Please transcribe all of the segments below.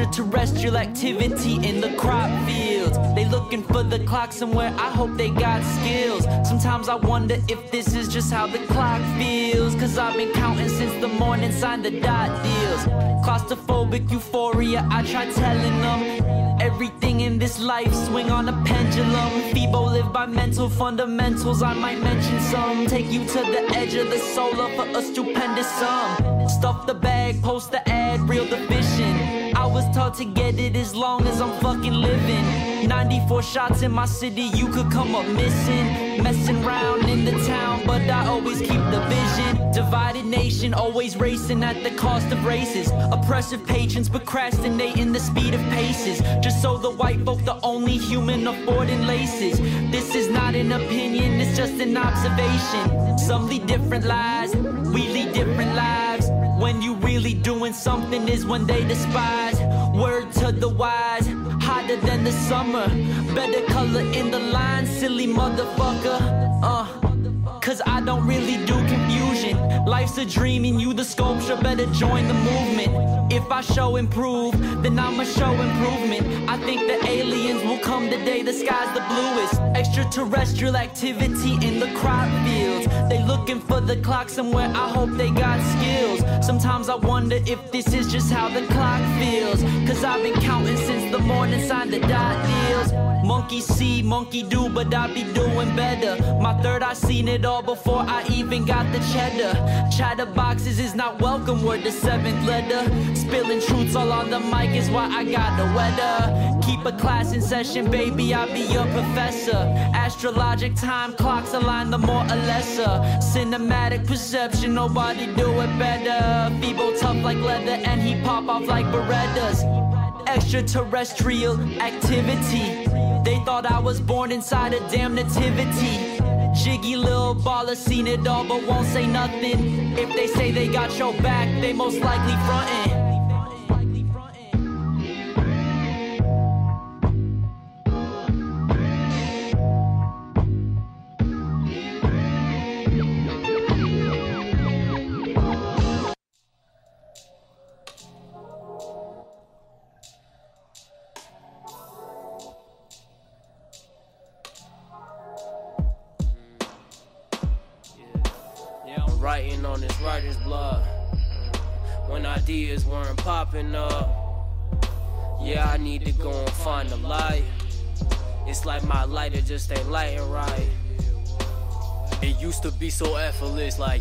Extraterrestrial activity in the crop fields. They looking for the clock somewhere. I hope they got skills. Sometimes I wonder if this is just how the clock feels. Cause I've been counting since the morning, signed the dot deals. Claustrophobic euphoria, I try telling them. Everything in this life swing on a pendulum. Feeble live by mental fundamentals. I might mention some. Take you to the edge of the solar for a stupendous sum. Stuff the bag, post the ad, real division. I was taught to get it as long as I'm fucking living. 94 shots in my city, you could come up missing. Messing around in the town, but I always keep the vision. Divided nation, always racing at the cost of races. Oppressive patrons procrastinating the speed of paces. Just so the white folk, the only human affording laces. This is not an opinion, it's just an observation. Some lead different lives, we lead different lives. When you really doing something is when they despise. Word to the wise, hotter than the summer. Better color in the line, silly motherfucker. Uh, cause I don't really do confusion. Life's a dream and you the sculpture, better join the movement. If I show improve, then I'ma show improvement. I think the aliens will come the day the sky's the bluest. Extraterrestrial activity in the crop fields. They looking for the clock somewhere, I hope they got skills. Sometimes I wonder if this is just how the clock feels. Cause I've been counting since the morning, signed the dot deals. Monkey see, monkey do, but I be doing better. My third, I seen it all before I even got the cheddar. Chatter boxes is not welcome, word the seventh letter. Spilling truths all on the mic is why I got the weather. Keep a class in session, baby, I'll be your professor. Astrologic time clocks align the more or lesser. Cinematic perception, nobody do it better. Feeble tough like leather, and he pop off like Berettas extraterrestrial activity. They thought I was born inside a damn nativity. Jiggy little baller, seen it all but won't say nothing. If they say they got your back, they most likely frontin'.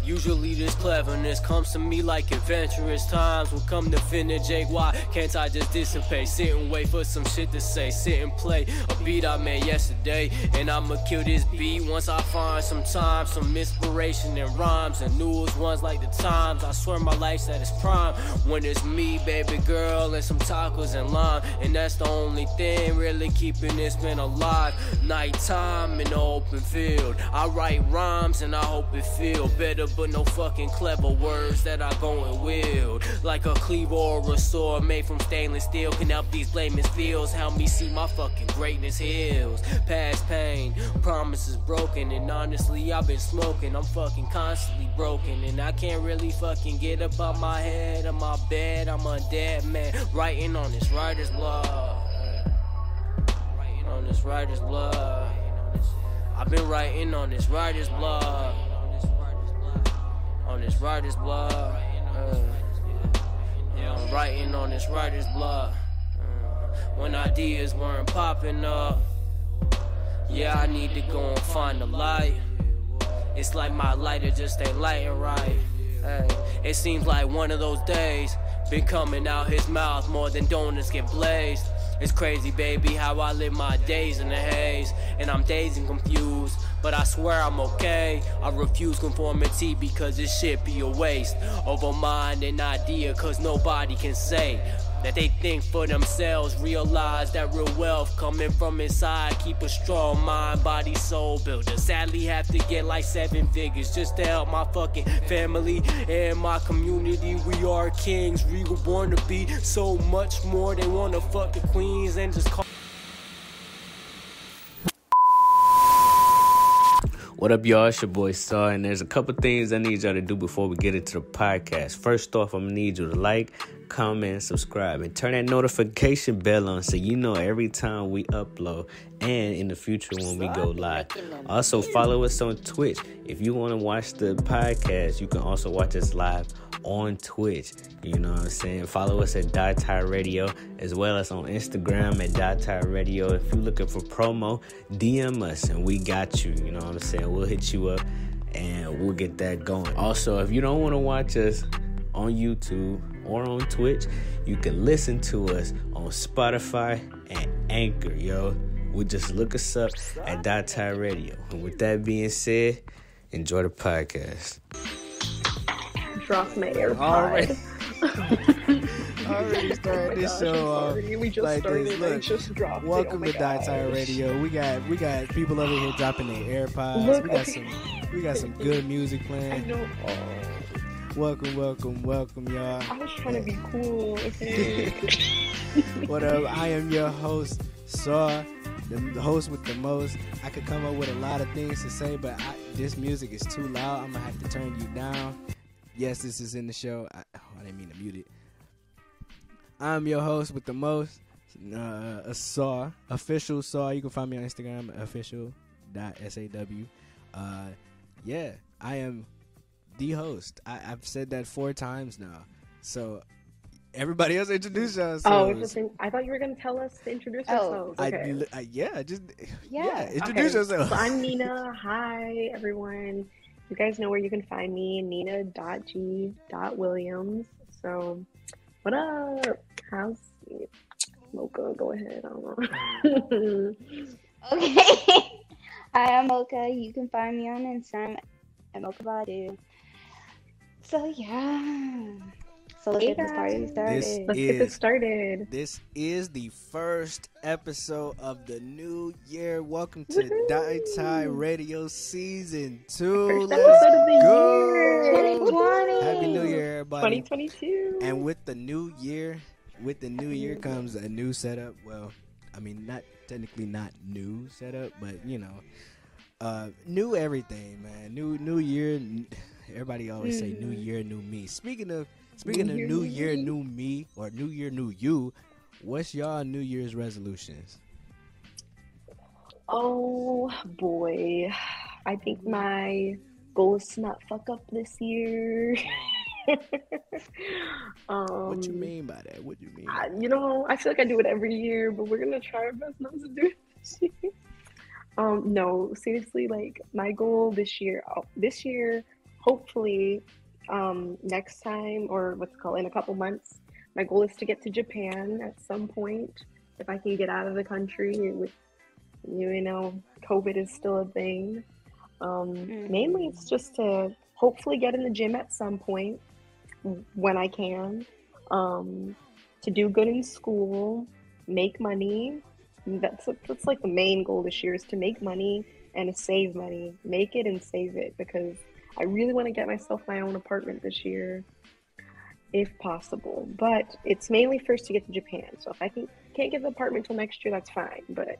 Usually comes to me like adventurous times will come to finish. Jake, why can't I just dissipate? Sit and wait for some shit to say. Sit and play a beat I made yesterday, and I'ma kill this beat once I find some time, some inspiration and rhymes and news ones like the times. I swear my life's at its prime when it's me, baby girl, and some tacos and lime, and that's the only thing really keeping this man alive. Nighttime in the open field, I write rhymes and I hope it feel better, but no fucking clever words that I go and wield. Like a cleaver or a sword made from stainless steel can help these blaming feels. Help me see my fucking greatness heals. Past pain, promises broken, and honestly, I've been smoking. I'm fucking constantly broken, and I can't really fucking get up out my head or my bed. I'm a dead man, writing on this writer's block. Writing on this writer's block. I've been writing on this writer's blog. On this writer's blog. Uh, yeah, I'm writing on this writer's blog. Uh, when ideas weren't popping up. Yeah, I need to go and find the light. It's like my lighter just ain't lighting right. It seems like one of those days been coming out his mouth more than donuts get blazed. It's crazy, baby, how I live my days in the haze. And I'm dazed and confused, but I swear I'm okay. I refuse conformity because this shit be a waste. Over mind and idea, cause nobody can say that they think for themselves. Realize that real wealth coming from inside. Keep a strong mind, body, soul builder. Sadly, have to get like seven figures just to help my fucking family and my community. We are kings, we were born to be so much more. They wanna fuck the queens and just call. What up, y'all? It's your boy Saw, and there's a couple things I need y'all to do before we get into the podcast. First off, I'm gonna need you to like, comment, subscribe, and turn that notification bell on so you know every time we upload and in the future when we go live. Also, follow us on Twitch. If you want to watch the podcast, you can also watch us live on Twitch. You know what I'm saying? Follow us at Dyetie Radio as well as on Instagram at Dyetie Radio. If you're looking for promo, DM us and we got you. You know what I'm saying? We'll hit you up and we'll get that going. Also, if you don't want to watch us on YouTube or on Twitch, you can listen to us on Spotify and Anchor, yo. We just look us up at Dyetie Radio. And with that being said, enjoy the podcast dropped my AirPod. Already, already oh started oh this gosh, show um, off. We just like started. This. Look, just dropped welcome it. Oh to Dyetie Radio. We got we got people over here dropping their AirPods. Look, we got okay. some we got some good music playing. Welcome, welcome, welcome, y'all. I was trying to be cool. Okay. what up? I am your host, Saw the host with the most. I could come up with a lot of things to say, but I, this music is too loud. I'm gonna have to turn you down. Yes, this is in the show. I, oh, I didn't mean to mute it. I'm your host with the most. Uh, a saw official saw. You can find me on Instagram official dot saw. Uh, yeah, I am the host. I, have said that four times now. So everybody else introduce us. Oh, just in, I thought you were going to tell us to introduce oh. ourselves. Okay. I, I, yeah, just yeah, yeah introduce okay. yourself. So I'm Nina. Hi, everyone. You guys know where you can find me, nina.g.williams. So, what up? How's Mocha? Go ahead. okay. Hi, I'm Mocha. You can find me on Instagram at Mocha Badu. So, yeah. So let's hey get this party started. This let's is, get this started. This is the first episode of the new year. Welcome to Woo-hoo. Die Tie Radio Season 2. First let's go. Happy New Year, everybody. 2022. And with the new year, with the new year comes a new setup. Well, I mean, not technically not new setup, but you know, uh, new everything, man. New New Year. Everybody always mm-hmm. say New Year, New Me. Speaking of Speaking new of year, New Year, New Me, or New Year, New You, what's y'all New Year's resolutions? Oh boy, I think my goal is to not fuck up this year. um, what you mean by that? What do you mean? I, you know, I feel like I do it every year, but we're gonna try our best not to do it this year. Um, no, seriously, like my goal this year, oh, this year, hopefully, um, next time, or what's called in a couple months. My goal is to get to Japan at some point if I can get out of the country. With you know, COVID is still a thing. Um, mm-hmm. Mainly, it's just to hopefully get in the gym at some point when I can. Um, to do good in school, make money. That's that's like the main goal this year is to make money and to save money. Make it and save it because I really want to get myself my own apartment this year, if possible. But it's mainly first to get to Japan. So if I can can't get the apartment till next year, that's fine. But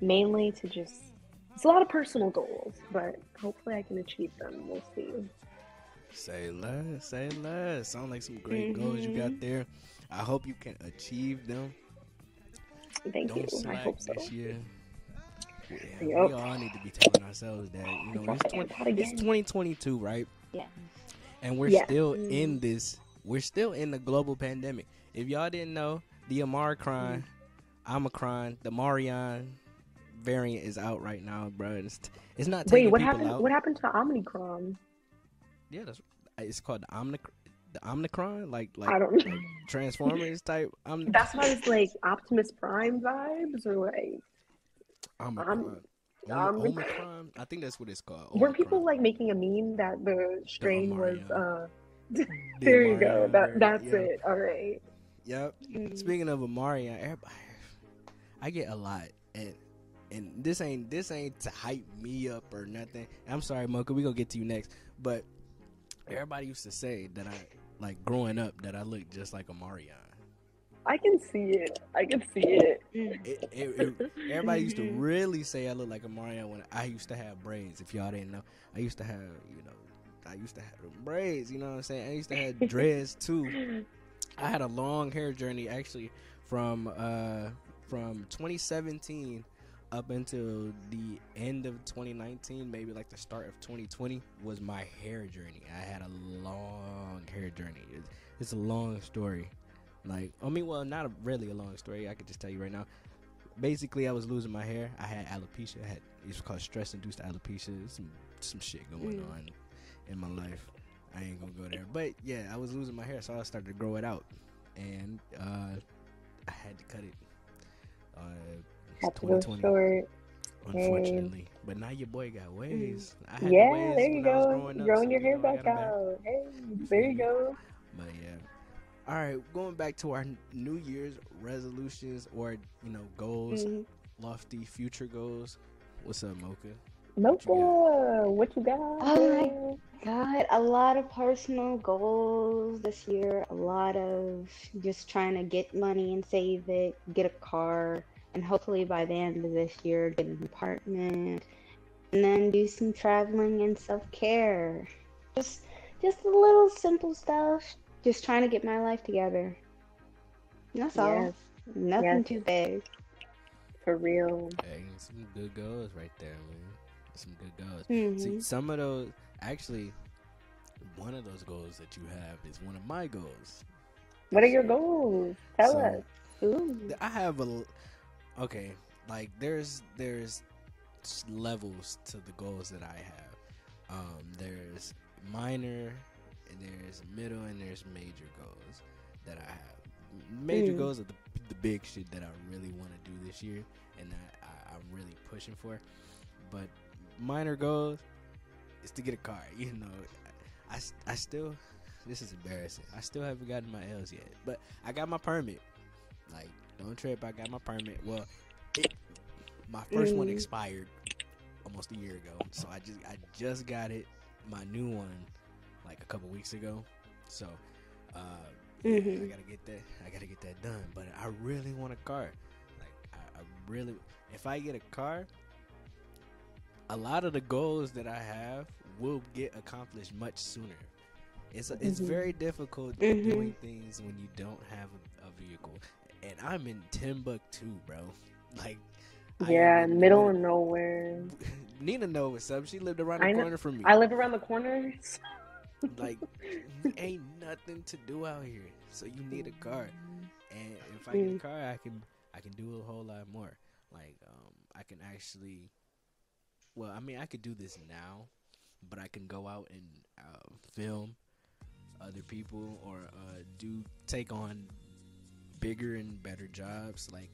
mainly to just it's a lot of personal goals, but hopefully I can achieve them. We'll see. Say less, say less. Sound like some great mm-hmm. goals you got there. I hope you can achieve them. Thank Don't you. I hope so. This year. Yeah, we all need to be telling ourselves that you know it's, 20, it's 2022, right? Yeah. And we're yeah. still mm. in this. We're still in the global pandemic. If y'all didn't know, the Omicron, mm. Omicron, the Omarion variant is out right now, bro. It's, it's not. Wait, what happened? Out. What happened to Omicron? Yeah, that's it's called the Omicron. The Omicron, like like, I don't Transformers type. Om- that's why it's like Optimus Prime vibes, or like Omicron. Um, Omicron. I think that's what it's called. Omicron. Were people like making a meme that the strain the was? uh There you go. That that's yep. it. All right. Yep. Mm-hmm. Speaking of Omarion, everybody, I get a lot, and and this ain't this ain't to hype me up or nothing. I'm sorry, Mocha. We gonna get to you next, but everybody used to say that I like growing up that I looked just like Omarion. I can see it. I can see it. It, it, it- everybody used to really say I look like Omarion when I used to have braids. If y'all didn't know, I used to have, you know, I used to have braids. You know what I'm saying? I used to have dreads too. I had a long hair journey actually from uh from 2017 up until the end of 2019, maybe like the start of 2020 was my hair journey. I had a long hair journey. It's, it's a long story. Like I mean, well, not a, really a long story. I could just tell you right now. Basically, I was losing my hair. I had alopecia. I had it's called stress-induced alopecia. Some some shit going Mm. on in my life. I ain't gonna go there. But yeah, I was losing my hair, so I started to grow it out, and uh, I had to cut it. Uh, it's Have to go 2020, short. unfortunately. But now your boy got waves. I had the Mm. Yeah, waves there you when I was go. growing up, Growing so, your you hair know, back got 'em back. out. Hey, there you go. But yeah. All right, going back to our New Year's resolutions or you know goals, Mhm. lofty future goals. What's up, Mocha? Mocha, what you got? Oh God, a lot of personal goals this year. A lot of just trying to get money and save it, get a car, and hopefully by the end of this year, get an apartment, and then do some traveling and self care. Just, just a little simple stuff. Just trying to get my life together. That's all. Yes, Nothing yes. too big. for real. Hey, some good goals right there, man. Some good goals. Mhm. See, some of those actually, one of those goals that you have is one of my goals. What are your goals? Tell So, us. Ooh. I have a okay, like there's there's levels to the goals that I have. Um, there's minor, and there's middle, and there's major goals that I have. Major Mm. goals are the the big shit that I really want to do this year, and that I, I'm really pushing for. But minor goals is to get a car. You know, I, I still this is embarrassing. I still haven't gotten my L's yet, but I got my permit. Like, don't trip. I got my permit. Well, it, my first one Mm. expired almost a year ago, so I just I just got it. My new one like a couple weeks ago. So, uh, yeah, I gotta get that. I gotta get that done. But I really want a car. Like, I, I really, if I get a car, a lot of the goals that I have will get accomplished much sooner. It's it's Mhm. very difficult Mhm. doing things when you don't have a, a vehicle, and I'm in Timbuktu, bro. Like, Yeah, middle of nowhere. Nina knows what's up. She lived around the corner from me. I live around the corner. like, ain't nothing to do out here, so you need a car. And if I Mm. get a car, I can I can do a whole lot more. Like, um, I can actually, well, I mean, I could do this now, but I can go out and uh, film other people or uh, do take on bigger and better jobs. Like,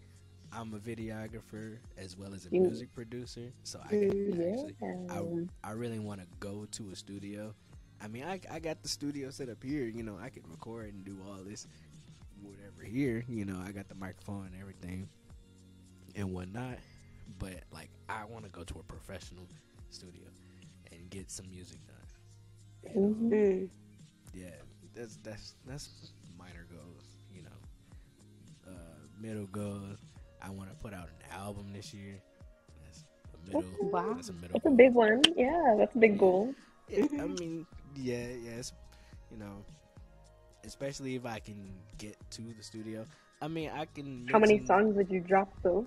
I'm a videographer as well as a music producer, so I can Yeah. actually I, I really want to go to a studio. I mean, I, I got the studio set up here. You know, I could record and do all this, whatever here. You know, I got the microphone and everything and whatnot. But like, I want to go to a professional studio and get some music done. You know? Mhm. Mm. Yeah, that's that's that's minor goals. You know, uh, middle goals. I want to put out an album this year. That's a middle. Wow. That's a middle. That's a big one. Yeah, that's a big goal. Yeah, I mean, yeah, yes, you know, especially if I can get to the studio. I mean, I can. How many songs would you drop though?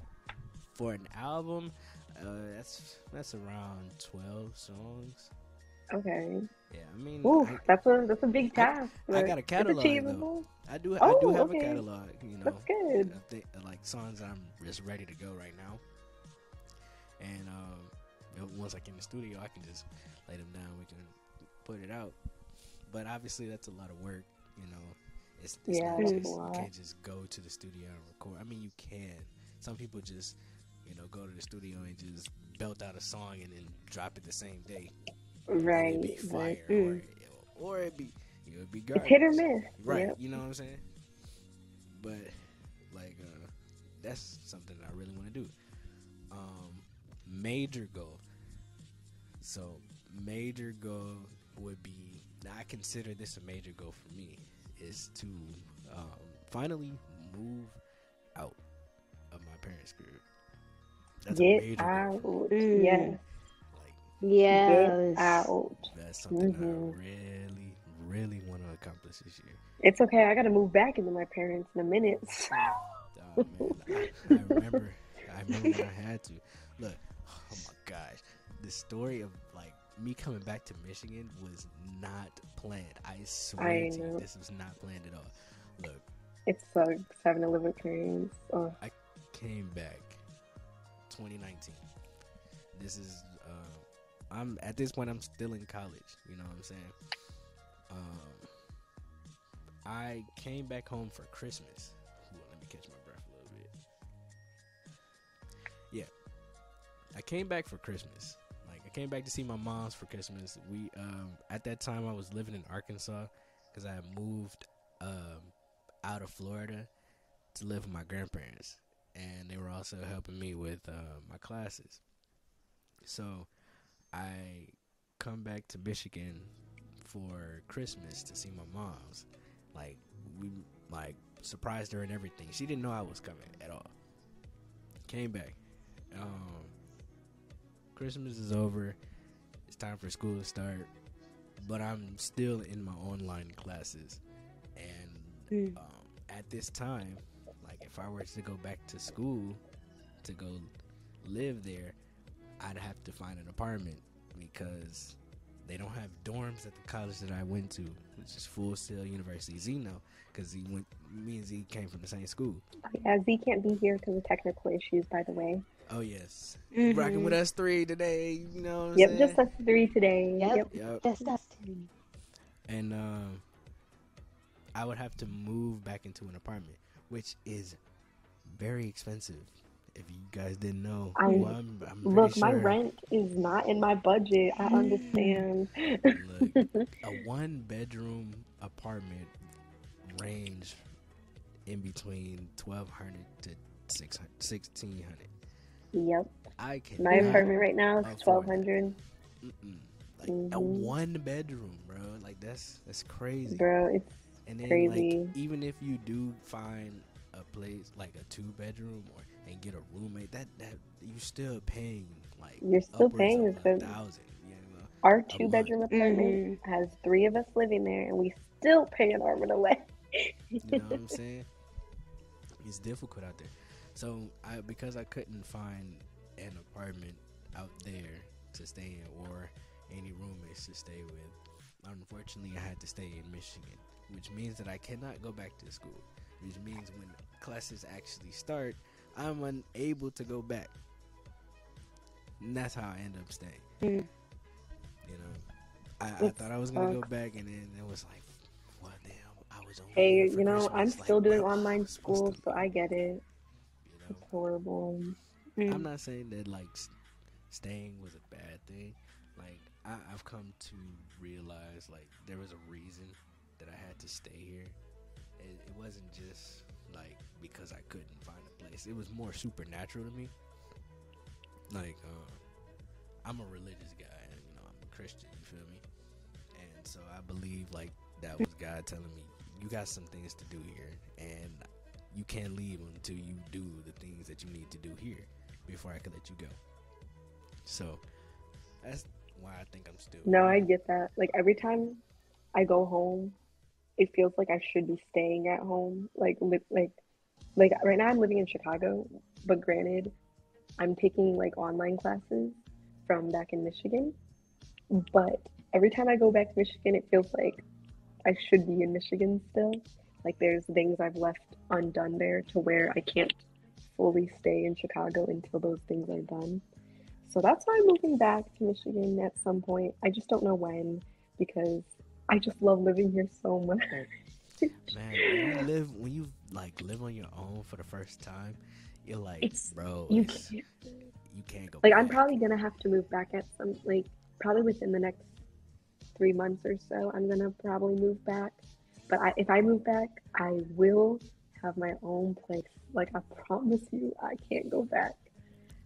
for an album? Uh, that's that's around twelve songs. Okay. Yeah, I mean, Ooh, I, that's a that's a big task. I but got a catalog, though. I do Oh, I do have okay. a catalog. You know, That's good. I think, like songs that I'm just ready to go right now. And um, once I get in the studio, I can just lay them down. We can put it out. But obviously, that's a lot of work. You know, it's, it's Yeah, not just you can't just go to the studio and record. I mean, you can. Some people just you know go to the studio and just belt out a song and then drop it the same day. Right. it'd be right. Mm. or or it'd be it would be It's hit or miss. Right. Yep. You know what I'm saying? But like uh that's something that I really want to do. Um major goal. So major goal would be now I consider this a major goal for me is to um finally move out of my parents' crib. That's a Get major goal. out. Mm. Yes. Like Yes. Get out. that's something Mhm. I really, really want to accomplish this year. It's okay. I gotta move back into my parents in a minute. Oh man, I, I remember, I remember when I had to. Look, oh my gosh, the story of like me coming back to Michigan was not planned. I swear I to you, this was not planned at all. Look, It sucks having to live parents. Oh, came back 2019. This is, uh, I'm at this point. I'm still in college. You know what I'm saying? Um, I came back home for Christmas. On, let me catch my breath a little bit. Yeah, I came back for Christmas. Came back to see my mom's for Christmas. We um, at that time I was living in Arkansas because I had moved um, out of Florida to live with my grandparents, and they were also helping me with uh, my classes. So I come back to Michigan for Christmas to see my mom's. Like we like surprised her and everything. She didn't know I was coming at all. Came back. Um, Christmas is over. It's time for school to start, but I'm still in my online classes, and Mm. um, at this time, like if I were to go back to school to go live there, I'd have to find an apartment because they don't have dorms at the college that I went to, which is Full Sail University. Z know because he went. Me and Z came from the same school. yeah, Z can't be here because of technical issues, by the way. Oh yes, Mhm. rocking with us three today. You know what I'm Yep, saying? just us three today. Yep. Yep. Yep. That's Dustin. and um, I would have to move back into an apartment, which is very expensive. If you guys didn't know, I- well, I'm, I'm pretty Look, my rent is not in my budget. I understand. Look, a one bedroom apartment range in between twelve hundred to six sixteen hundred. Yep. I can My apartment right now is twelve hundred. like a Mhm. one bedroom, bro. Like that's that's crazy. Bro, it's And then Crazy. like even if you do find a place like a two bedroom or and get a roommate, that that you're still paying like You're still paying of a thousand. You know? our two bedroom apartment Mhm. has three of us living there and we still pay an arm and a leg. You know what I'm saying? It's difficult out there. So I because I couldn't find an apartment out there to stay in or any roommates to stay with, unfortunately I had to stay in Michigan, which means that I cannot go back to school. Which means when classes actually start, I'm unable to go back. And that's how I end up staying. Mm. You know, I, I thought I was gonna go back, and then it was like, well, damn, I was only Hey, you know, I'm still Like, doing online was I supposed school, to so? I get it. It's horrible. Mm. I'm not saying that like staying was a bad thing. Like I, I've come to realize like there was a reason that I had to stay here. It, it wasn't just like because I couldn't find a place. It was more supernatural to me. Like uh, I'm a religious guy, and you know I'm a Christian. You feel me? And so I believe like that was God telling me you got some things to do here, and you can't leave until you do the things that you need to do here before I can let you go. So that's why I think I'm still. No, I get that. Like every time I go home, it feels like I should be staying at home. Like li- like like right now I'm living in Chicago, but granted, I'm taking like online classes from back in Michigan. But every time I go back to Michigan, it feels like I should be in Michigan still. Like there's things I've left undone there to where I can't fully stay in Chicago until those things are done. So that's why I'm moving back to Michigan at some point. I just don't know when because I just love living here so much. Man, when you live when you like live on your own for the first time, you're like, It's- bro, You it's- can't. you can't go. Like I'm probably gonna have to move back at some like probably within the next three months or so. I'm gonna probably move back. But I, if I move back, I will have my own place. Like I promise you, I can't go back.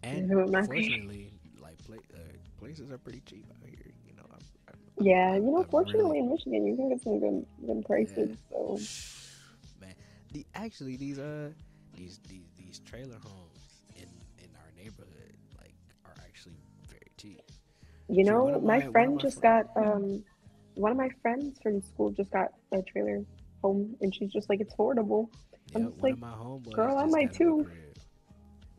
And No, I'm fortunately, like pla- uh, places are pretty cheap out here. You know, I'm, I'm, Yeah, I'm- you know, fortunately really- in Michigan, you can get some good, good prices. So man, the actually these uh these these these trailer homes in in our neighborhood like are actually very cheap. You know, my my- friend my just got um one of my friends from school just got a trailer home and she's just like it's affordable. I'm Yeah, just one like, of my homeboys. girl, I might got him a too.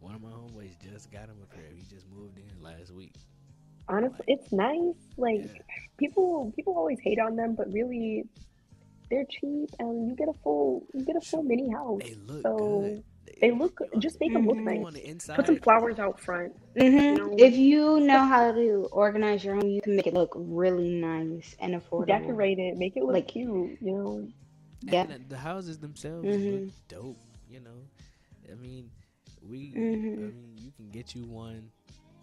One of my homeboys just got him a crib. He just moved in last week. Honestly, it's nice. Like Yeah. people people always hate on them, but really they're cheap and you get a full you get a full mini house. They look So good. they look on just the- make them look nice. on the inside. Put some flowers out front. hmm know? If you know how to organize your home, you can make it look really nice and affordable. Decorate it, make it look Like- cute, you know. Yeah. And the- houses themselves Mhm. look dope. You know, I mean, we. I Mhm. mean, you can get you one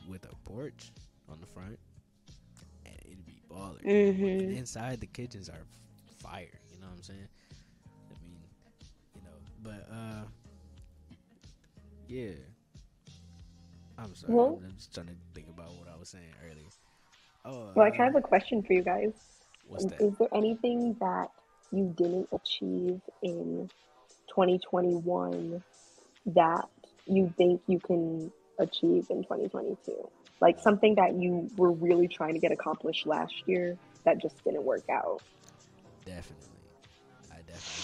with a porch on the front, and it'd be baller. And Mhm. inside the kitchens are fire. You know what I'm saying? I mean, you know, but uh, yeah. I'm sorry. Well- I'm just trying to think about what I was saying earlier. Oh, Well, I uh, kind of have a question for you guys. what's that? Is there anything that you didn't achieve in 2021 that you think you can achieve in 2022? Like something that you were really trying to get accomplished last year that just didn't work out. Definitely. I definitely.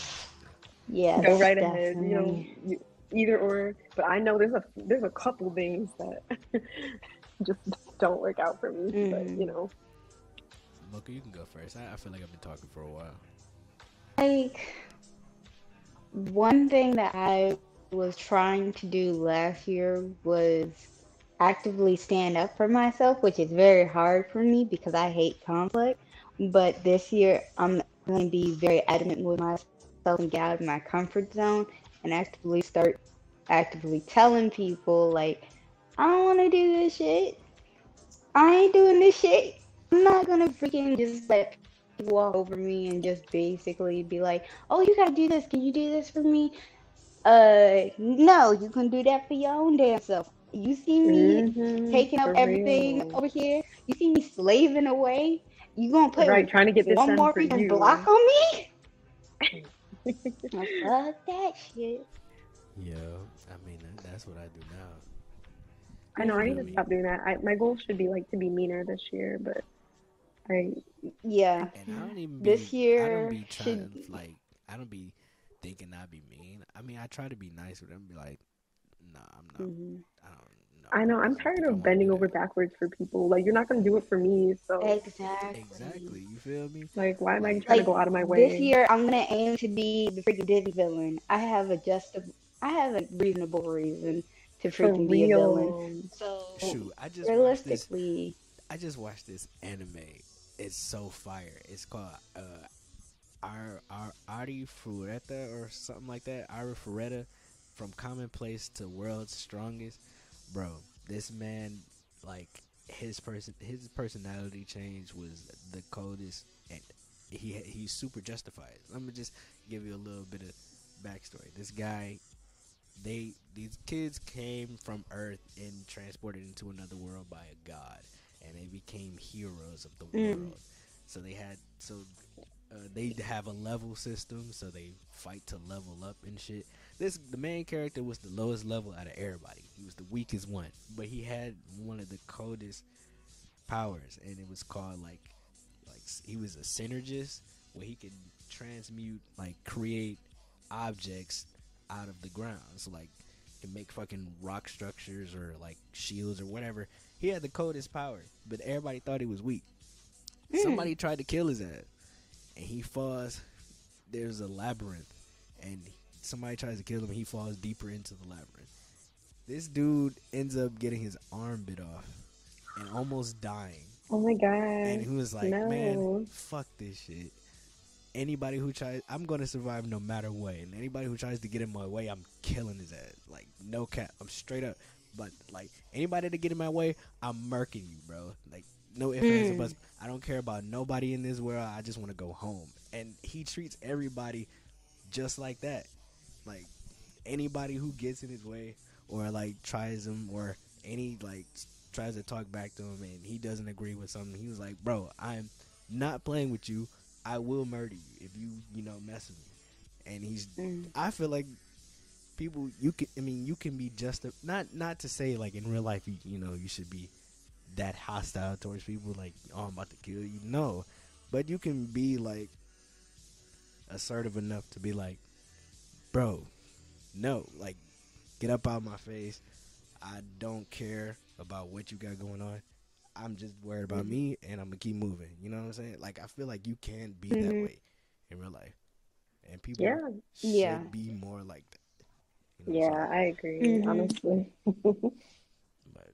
Yes, Go right ahead. You know, you, either or. But I know there's a there's a couple things that just don't work out for me. But Mhm. you know, Mocha, you can go first. I, I feel like I've been talking for a while. Like one thing that I was trying to do last year was actively stand up for myself, which is very hard for me because I hate conflict. But this year, I'm going to be very adamant with myself and get out of my comfort zone and actively start actively telling people, like, I don't want to do this shit. I ain't doing this shit. I'm not going to freaking just let walk over me and just basically be like, oh, you got to do this. Can you do this for me? Uh, no, you can do that for your own damn self. You see me Mhm, taking up everything real. over here. You see me slaving away. You gonna put right, trying to get this one more for freaking you. block on me? Fuck that shit. Yeah, I mean that's what I do now. I know I need to stop doing that. I, my goal should be like to be meaner this year, but I Yeah. And I don't even be, This I year don't be trying should- to like. I don't be thinking I be mean. I mean, I try to be nice with them. Be like, nah, I'm not. Mhm. I don't know. I know I'm tired of bending over backwards for people. Like you're not gonna do it for me, so Exactly. Exactly. You feel me? like why am I trying Like, to go out of my way? This year, I'm gonna aim to be the freaking Disney villain. I have a just a, I have a reasonable reason to freaking be a villain. So Shoot, I just watched this. realistically, I just watched this anime. It's so fire. It's called uh, Ar Ar Ari Fureta or something like that. Arifureta, from Commonplace to World's Strongest. Bro, this man, like his person, his personality change was the coldest, and he he's super justified. Let me just give you a little bit of backstory. This guy, they these kids came from Earth and transported into another world by a god, and they became heroes of the Mm. world. So they had so uh, they have a level system, so they fight to level up and shit. This the main character was the lowest level out of everybody. He was the weakest one, but he had one of the coldest powers, and it was called like like he was a synergist where he could transmute like create objects out of the ground. So like can make fucking rock structures or like shields or whatever. He had the coldest power, but everybody thought he was weak. Hmm. Somebody tried to kill his ass, and he falls. There's a labyrinth, and somebody tries to kill him. He falls deeper into the labyrinth. This dude ends up getting his arm bit off and almost dying. Oh my god! And he was like, no. "Man, fuck this shit. Anybody who tries, I'm gonna survive no matter what. And anybody who tries to get in my way, I'm killing his ass. Like no cap, I'm straight up. But like anybody to get in my way, I'm murking you, bro. Like no ifs ands or Mm. buts. I don't care about nobody in this world. I just want to go home. And he treats everybody just like that. Like anybody who gets in his way or like tries him or any like tries to talk back to him and he doesn't agree with something, he was like, "Bro, I'm not playing with you. I will murder you if you you know mess with me." and he's. Mm. I feel like people you can. I mean, you can be just a, not not to say like in real life. You, you know, you should be that hostile towards people. Like, oh, I'm about to kill you. No, but you can be like assertive enough to be like, bro, no, like, get up out of my face. I don't care about what you got going on. I'm just worried about me, and I'm gonna keep moving. You know what I'm saying? Like, I feel like you can't be that Mhm. way in real life, and people Yeah. should Yeah. be more like that. You know Yeah. I agree. Mhm. Honestly. But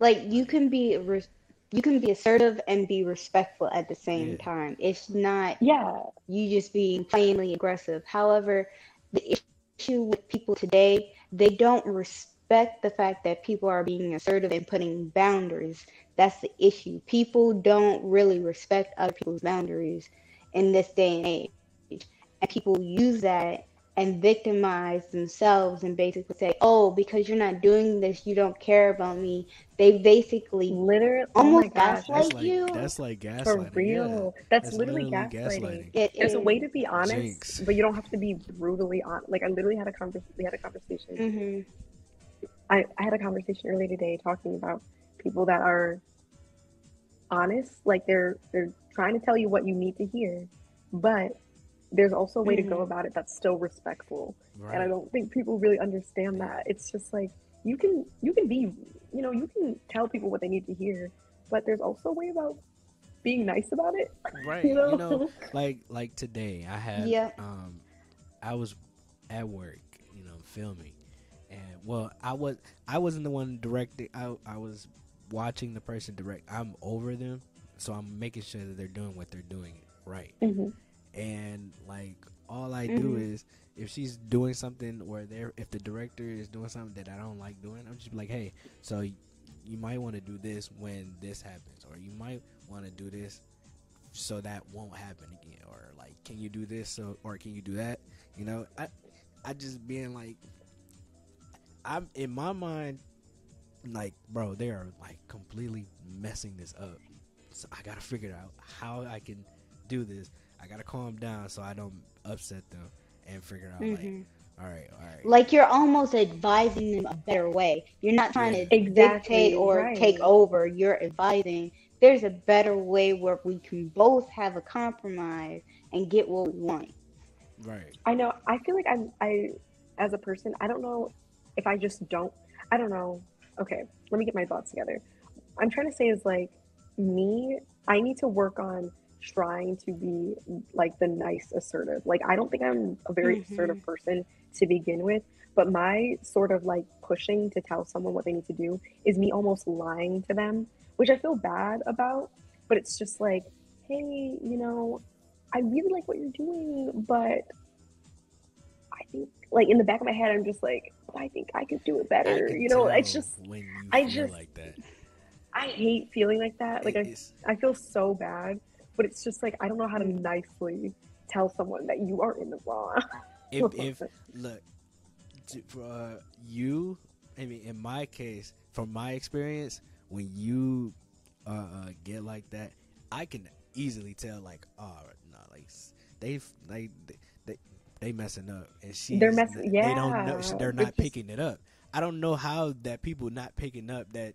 like you can be res- you can be assertive and be respectful at the same Yeah. time. It's not yeah. you just being plainly aggressive. However, the issue with people today, they don't respect the fact that people are being assertive and putting boundaries. That's the issue. People don't really respect other people's boundaries in this day and age. And people use that and victimize themselves and basically say, oh, because you're not doing this, you don't care about me. They basically Literally. Almost oh gaslight that's like you? that's like gaslighting. For yeah. real. That's, That's literally, literally gaslighting. gaslighting. it There's a way to be honest, Jinx. but you don't have to be brutally honest. Like I literally had a convers we had a conversation. Mhm. I, I had a conversation earlier today talking about people that are honest, like they're they're trying to tell you what you need to hear, but there's also a way to go Mhm. about it that's still respectful. Right. And I don't think people really understand that. It's just like you can you can be you know, you can tell people what they need to hear, but there's also a way about being nice about it. right. You know? You know, like like today I had Yeah. um I was at work, you know, filming. Well, I was I wasn't the one directing. I I was watching the person direct. I'm over them, so I'm making sure that they're doing what they're doing right. Mhm. And like all I do Mhm. is if she's doing something or there if the director is doing something that I don't like doing, I'm just like, "Hey, so you might want to do this when this happens or you might want to do this so that won't happen again or like can you do this so or can you do that you know i i just being like i'm in my mind like bro they are like completely messing this up so i gotta figure out how i can do this i gotta calm down so i don't upset them and figure out like Mhm. all right all right Like you're almost advising them a better way. You're not trying to Exactly, dictate or right. take over. You're advising there's a better way where we can both have a compromise and get what we want. right I know. I feel like I'm. I, as a person, I don't know if I just don't. I don't know. Okay, let me get my thoughts together. I'm trying to say is like me. I need to work on trying to be like the nice assertive. Like I don't think I'm a very Mhm. assertive person to begin with, but my sort of like pushing to tell someone what they need to do is me almost lying to them, which I feel bad about. But it's just like, hey, you know, I really like what you're doing, but I think like in the back of my head, I'm just like, I think I could do it better. You know, it's just when you I feel just- like that I hate feeling like that. Like I, I feel so bad, but it's just like I don't know how to nicely tell someone that you are in the wrong. if if look for uh, you i mean in my case from my experience when you uh, uh get like that i can easily tell like oh no like they've they they they messing up and she They're mess- they don't know they're it's not just- picking it up i don't know how that people not picking up that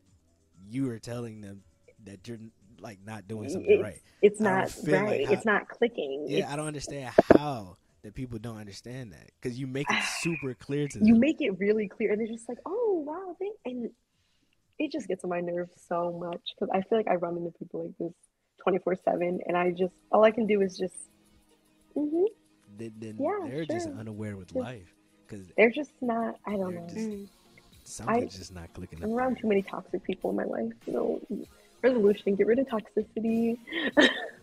you are telling them that you're like not doing something it's, right it's not feel like right. how- it's not clicking. yeah It's- i don't understand how that people don't understand that because you make it super clear to them you make it really clear, and they're just like, "Oh wow," they, and it just gets on my nerves so much because I feel like I run into people like this twenty four seven, and I just all I can do is just, hmm then, then Yeah, they're just sure. unaware with Just- life because they're just not. I don't know. just- Mm. something's just not clicking I'm up. around too many toxic people in my life. You know, resolution: get rid of toxicity.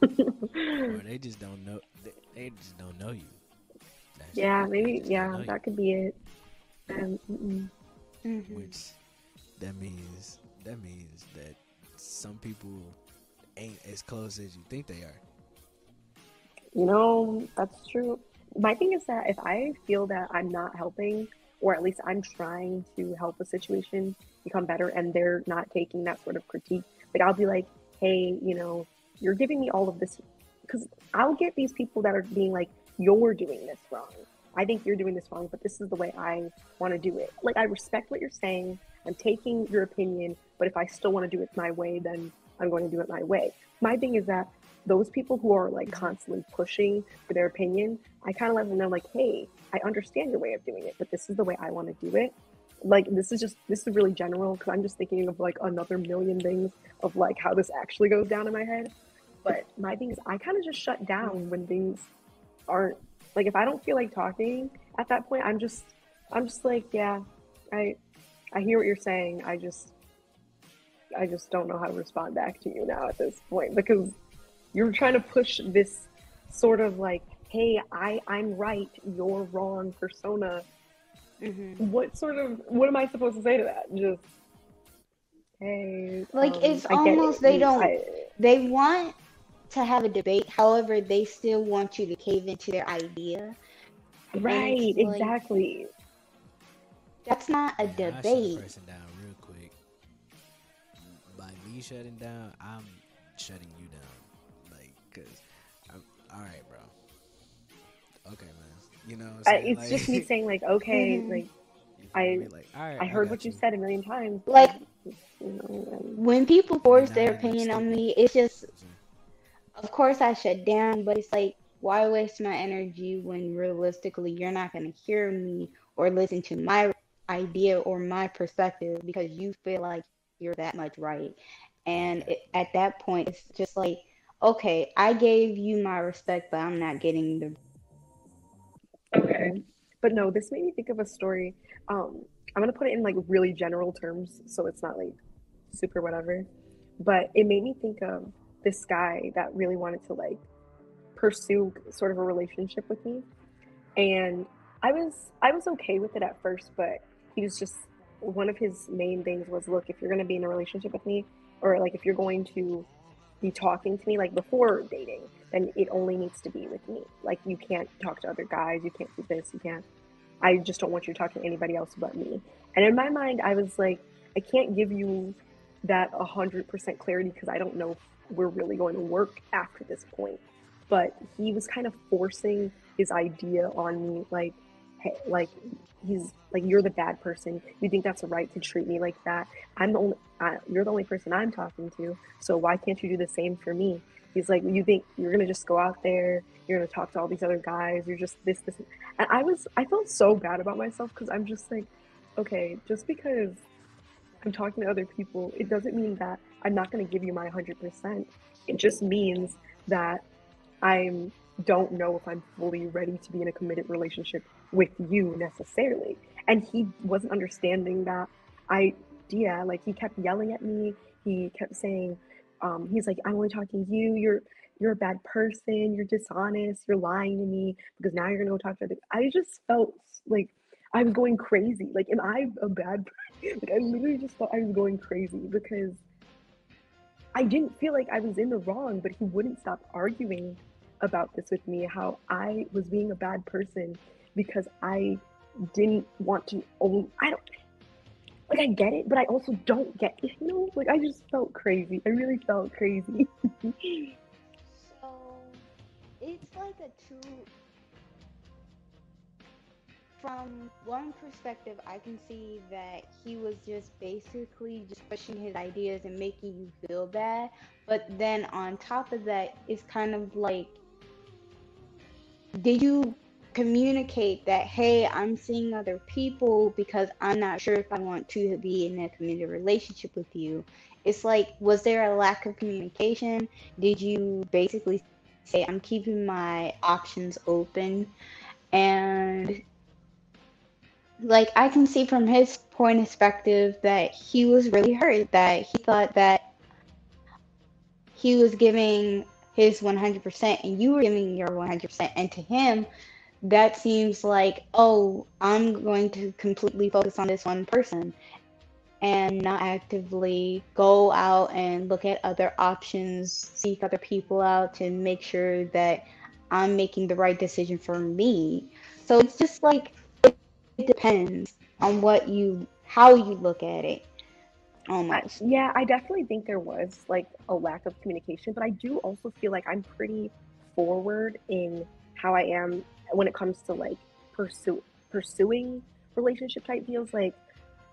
or they just don't know. They, they just don't know you. That's yeah, they maybe. Yeah, know you, that could be it. Um, mm-mm. Mhm. which that means that means that some people ain't as close as you think they are. You know, that's true. My thing is that if I feel that I'm not helping, or at least I'm trying to help a situation become better, and they're not taking that sort of critique, like I'll be like, hey, you know, you're giving me all of this, because I'll get these people that are being like, you're doing this wrong. I think you're doing this wrong, but this is the way I want to do it. Like, I respect what you're saying. I'm taking your opinion, but if I still want to do it my way, then I'm going to do it my way. My thing is that those people who are like mm-hmm. constantly pushing for their opinion, I kind of let them know, like, hey, I understand your way of doing it, but this is the way I want to do it. Like, this is just, this is really general because I'm just thinking of like another million things of like how this actually goes down in my head. But my thing is, I kind of just shut down mm-hmm. when things aren't like if I don't feel like talking at that point, I'm just I'm just like, yeah, I I hear what you're saying. I just I just don't know how to respond back to you now at this point because you're trying to push this sort of like, hey, I I'm right, you're wrong persona. Mm-hmm. What sort of what am I supposed to say to that? Just hey, like um, it's almost it. they don't I, they want to have a debate. However, they still want you to cave into their idea. Right, like, exactly. That's not a debate. I person down real quick. By me shutting down, I'm shutting you down. Like, cause, I'm, all right, bro. Okay, man. You know, uh, it's like, just me saying like, okay, mm-hmm. like, I, like, I heard what you. you said a million times. Like, you know, when people force their opinion on me, it's just of course I shut down, but it's like, why waste my energy when realistically you're not going to hear me or listen to my idea or my perspective because you feel like you're that much right. And it, at that point, it's just like, okay, I gave you my respect, but I'm not getting the. Okay. But no, this made me think of a story. Um, I'm going to put it in like really general terms so it's not like super whatever. But it made me think of this guy that really wanted to like pursue sort of a relationship with me and i was i was okay with it at first but he was just one of his main things was look if you're going to be in a relationship with me or like if you're going to be talking to me like before dating then it only needs to be with me like you can't talk to other guys you can't do this you can't i just don't want you to talk to anybody else but me and in my mind i was like i can't give you that 100% clarity because i don't know if we're really going to work after this point. But he was kind of forcing his idea on me, like, hey, like he's like you're the bad person. You think that's right to treat me like that? I'm the only, uh, you're the only person I'm talking to. So why can't you do the same for me? He's like, you think you're gonna just go out there, you're gonna talk to all these other guys, you're just this, this, and I was, I felt so bad about myself because I'm just like, okay, just because I'm talking to other people, it doesn't mean that I'm not to give you my 100%. It just means that I don't know if I'm fully ready to be in a committed relationship with you necessarily. And he wasn't understanding that idea. Like he kept yelling at me. He kept saying, um, he's like, I'm only talking to you. You're you're a bad person. You're dishonest. You're lying to me because now you're gonna go talk to other. I just felt like I was going crazy. Like, am I a bad person? Like, I literally just thought I was going crazy because I didn't feel like I was in the wrong, but he wouldn't stop arguing about this with me how I was being a bad person because I didn't want to own I don't like I get it, but I also don't get it, you know? Like I just felt crazy. I really felt crazy. so it's like a two from one perspective, I can see that he was just basically just pushing his ideas and making you feel bad. But then on top of that, it's kind of like, did you communicate that, hey, I'm seeing other people because I'm not sure if I want to be in a committed relationship with you? It's like, was there a lack of communication? Did you basically say, I'm keeping my options open? And like I can see from his point of perspective that he was really hurt that he thought that he was giving his 100% and you were giving your 100% and to him that seems like oh i'm going to completely focus on this one person and not actively go out and look at other options seek other people out to make sure that i'm making the right decision for me. So it's just like it depends on what you how you look at it almost. yeah i definitely think there was like a lack of communication but i do also feel like i'm pretty forward in how I am when it comes to like pursue pursuing relationship type deals. Like,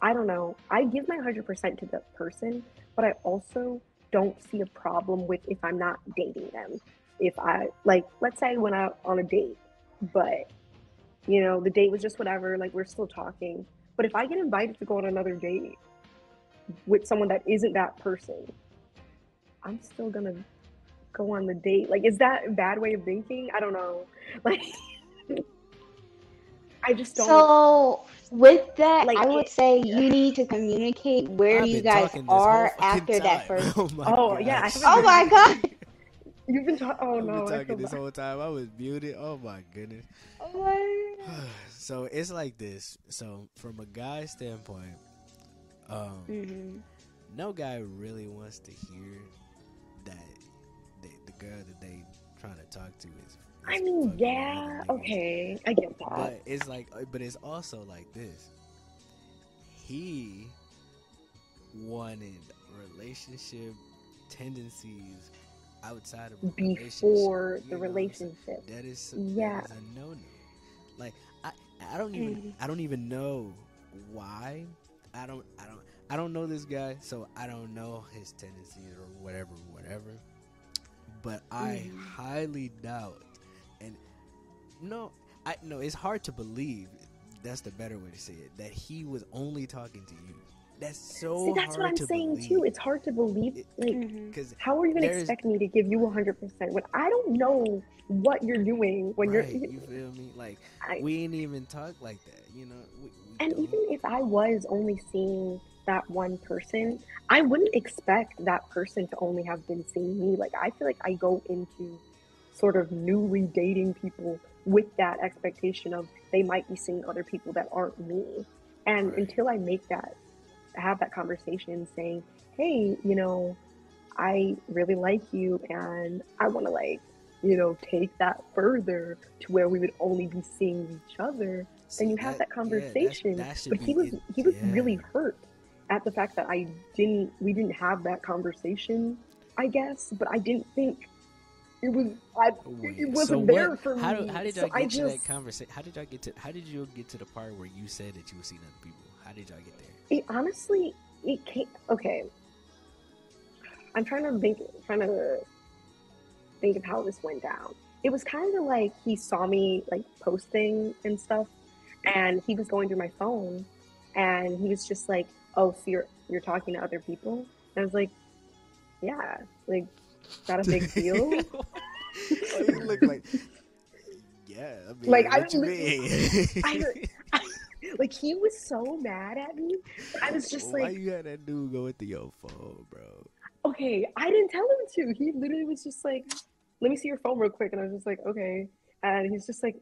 I don't know. I give my 100% to the person, but I also don't see a problem with if I'm not dating them. If I, like, let's say I went out on a date, but, you know, the date was just whatever, like, we're still talking. But if I get invited to go on another date with someone that isn't that person, I'm still gonna go on the date. Like, is that a bad way of thinking? I don't know. Like, I just don't. So with that, Like, I would it- say you need to communicate where I've you guys talking this whole are fucking after that first. Oh, my Oh, yeah, gosh. haven't Oh my god! You've been talking. Oh I've no, been talking this bad. whole time. I was muted. Oh my goodness. Oh my so it's like this. So from a guy's standpoint, um, Mhm. no guy really wants to hear that the, the girl that they trying to talk to is. I mean, yeah, okay, I get that. But it's like, uh, but it's also like this. He wanted relationship tendencies outside of Before relationship, the you know what I'm saying? relationship. That is Yeah. that is a no no. Like I I don't even Mhm. I don't even know why. I don't I don't I don't know this guy, so I don't know his tendencies or whatever, whatever. But I Mhm. highly doubt no I no, it's hard to believe that's the better way to say it, that he was only talking to you. That's so See, that's hard what I'm to saying believe. too. It's hard to believe. It- Like, Mhm. Cause how are you gonna expect me to give you 100% when I don't know what you're doing when right, you're? you feel me? Like I, we ain't even talk like that, you know. We, we and don't. even if I was only seeing that one person, I wouldn't expect that person to only have been seeing me. Like I feel like I go into sort of newly dating people with that expectation of they might be seeing other people that aren't me. And Right. until I make that have that conversation saying, Hey, you know, I really like you and I wanna like, you know, take that further to where we would only be seeing each other See, then you have that, yeah, that's- conversation. that but he was he was yeah. really hurt at the fact that I didn't we didn't have that conversation, I guess. But I didn't think it was I Wait, it wasn't so there what, for me. do- How did so y'all I get to just that conversation? How did y'all get to? How did you get to the part where you said that you were seeing other people? How did y'all get there? it honestly it came okay. I'm trying to think trying to think of how this went down. It was kind of like he saw me like posting and stuff, and he was going through my phone, and he was just like, "Oh, so you're you're talking to other people?" And I was like, "Yeah, like, is that a big deal?" Oh, you look like. Yeah, I mean, Like, I what you mean? I- like he was so mad at me. I was just Why like, you had that dude go into your phone, bro? okay, I didn't tell him to. He literally was just like, let me see your phone real quick. And I was just like, okay. And he's just like,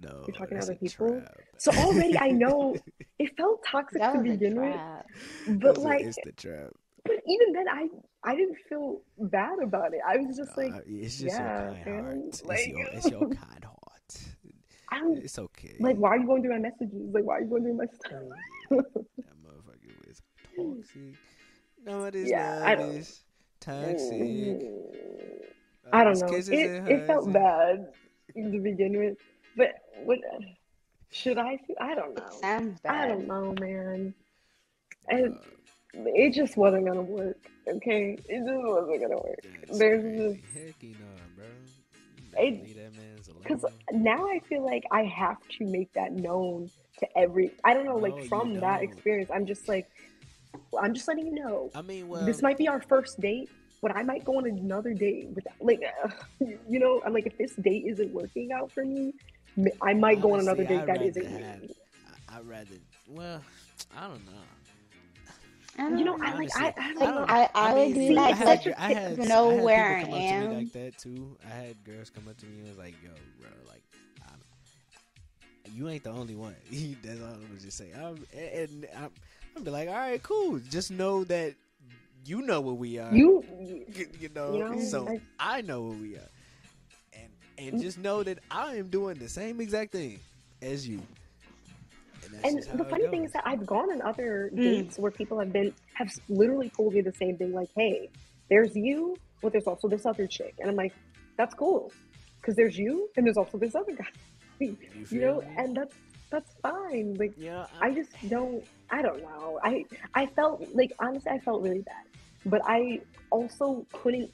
No, You're talking to other people? trap. so already I know it felt toxic to begin with. But like, it's the trap. but even then, I I didn't feel bad about it. I was just like, Uh, it's just yeah, your kind man, heart. like- it's, your, it's your kind heart. I'm It's okay. like, why are you going through my messages? Like, why are you going through my stuff? That motherfucker was toxic. No, it is Yeah, not. I It don't- is toxic. I don't know. It, it felt bad to begin with, but what should I? I don't know. Sounds I don't know, man. And it just wasn't gonna work. Okay, it just wasn't gonna work. That's There's just Heck no, bro. You better It- leave that man's alone. because now I feel like I have to make that known to every. I don't know, like you from that experience, I'm just like, I'm just letting you know. I mean, well, this might be our first date, but I might go on another date with like, you know, I'm like, if this date isn't working out for me, I might go on another date I'd that isn't have- me. I'd rather. Well, I don't know. I You know, don't I like, I, I Like, don't know. I, I, would mean, be see, like, I had, let I had, know I had where I people come up to me am. like that too. I had girls come up to me and was like, "Yo, bro, like, I'm, you ain't the only one." That's all I'm gonna just say. I'm, and and I'm, I'm be like, "All right, cool. Just know that you know where we are. You, you, you know, you know, so like- I know where we are, and and mm. just know that I am doing the same exact thing as you." And, that's and just how the funny thing is that I've gone on other Mm. dates where people have been have literally told me the same thing, like, "Hey, there's you, but there's also this other chick," and I'm like, "That's cool." because there's you and there's also this other guy. You, you know, me? and that's that's fine. Like yeah, I just don't I don't know. I I felt like honestly I felt really bad. But I also couldn't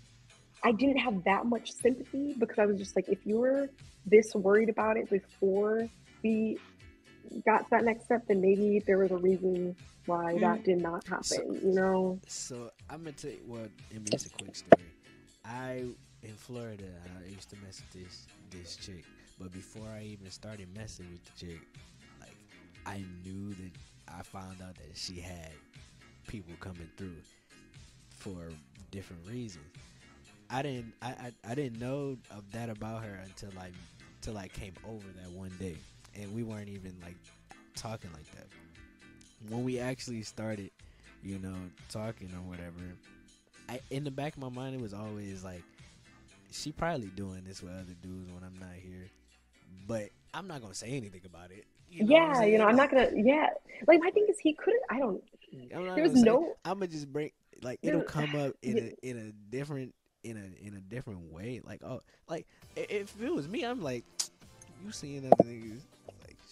I didn't have that much sympathy because I was just like if you were this worried about it before we got to that next step then maybe there was a reason why that mm. did not happen, So- you know? So I'm gonna tell you. Well, I mean, it's a quick story. I in Florida, I used to mess with this this chick, but before I even started messing with the chick, like I knew that I found out that she had people coming through for different reasons. I didn't I, I, I didn't know of that about her until I until I came over that one day, and we weren't even like talking like that. When we actually started, you know, talking or whatever, I in the back of my mind it was always like, she probably doing this with other dudes when I'm not here, but I'm not gonna say anything about it. You know yeah, you know, I'm not gonna yeah. Like my thing is he couldn't I don't there was no I'm gonna just bring like it'll come up in a in a different in a in a different way. Like oh, like if it was me, I'm like, you seeing other niggas?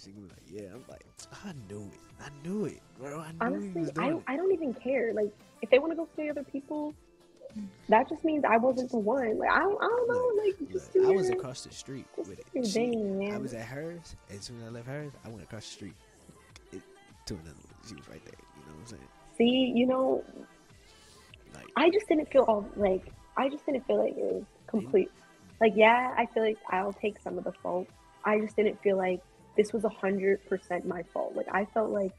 Like she was like, yeah. I'm like, I knew it. I knew it, bro. I knew honestly was I doing don't it. I don't even care. Like if they want to go see other people, that just means I wasn't the one. Like I don't I don't know. Like Look, just do I was across the street with it. She- thing, I was at hers, and as soon as I left hers, I went across the street it, to another. one. She was right there. You know what I'm saying? See, you know, Like, I just didn't feel all like I just didn't feel like it was complete. Like, yeah, I feel like I'll take some of the fault. I just didn't feel like this was a hundred percent my fault. Like I felt like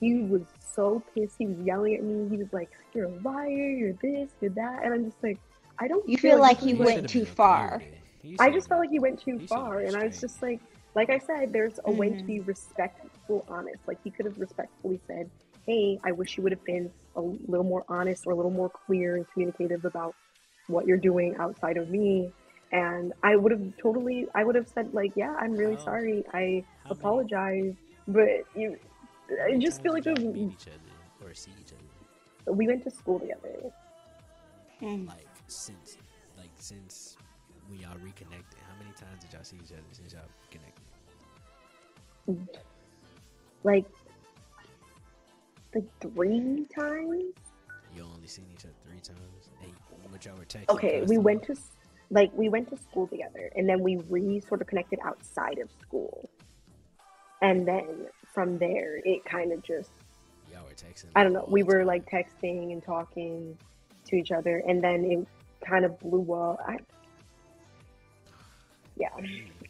he was so pissed. He was yelling at me. He was like, "You're a liar. You're this. You're that." And I'm just like, I don't. You feel like he he went too far. with it. He I just felt like he went too he far, and I was just like, like I said, there's a way to be mm-hmm. respectful, honest. Like he could have respectfully said, "Hey, I wish you would have been a little more honest or a little more clear and communicative about what you're doing outside of me." And I would have totally, I would have said like, "Yeah, I'm really How- sorry. I how many- apologize." But you, I just feel like did it y'all meet each other or see each other. we went to school together. Hmm. like since like since when y'all reconnected how many times did y'all see each other since y'all connected Like, like three times. you only seen each other three times and but y'all were texting okay we went to s- like we went to school together and then we re sort of connected outside of school. And then from there it kind of just y'all were texting i don't know we were time. like texting and talking to each other and then it kind of blew up. I, yeah.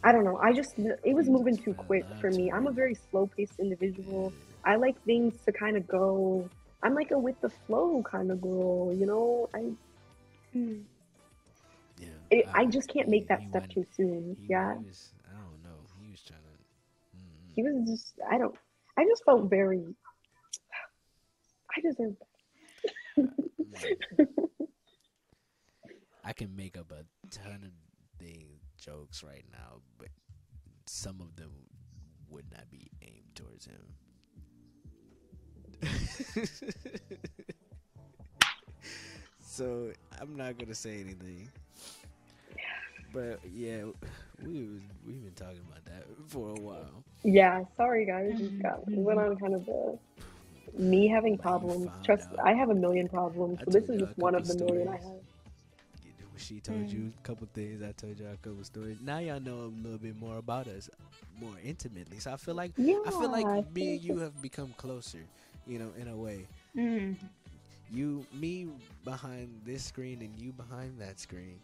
I don't know. I just it was moving too quick for me. i'm a very slow paced individual. I like things to kind of go i'm like a with the flow kind of girl you know? I Hmm. Yeah it, uh, I just can't make that step went- too soon. he- Yeah, he was, i don't know he was trying to mm, he was just. I don't. I just felt very. I deserve. mm. i can make up a ton of things jokes right now but some of them would not be aimed towards him so I'm not gonna say anything. But yeah, we was, we've been talking about that for a while. Yeah, sorry guys. Just got we went on kind of the me having problems. Trust, out. I have a million problems. So this is just one of couple the million I stories. have. She told you a couple things. I told y'all a couple stories. Now y'all know a little bit more about us, more intimately. So I feel like Yeah, I feel like me and you have become closer. You know, in a way. Hmm. You, me behind this screen, and you behind that screen,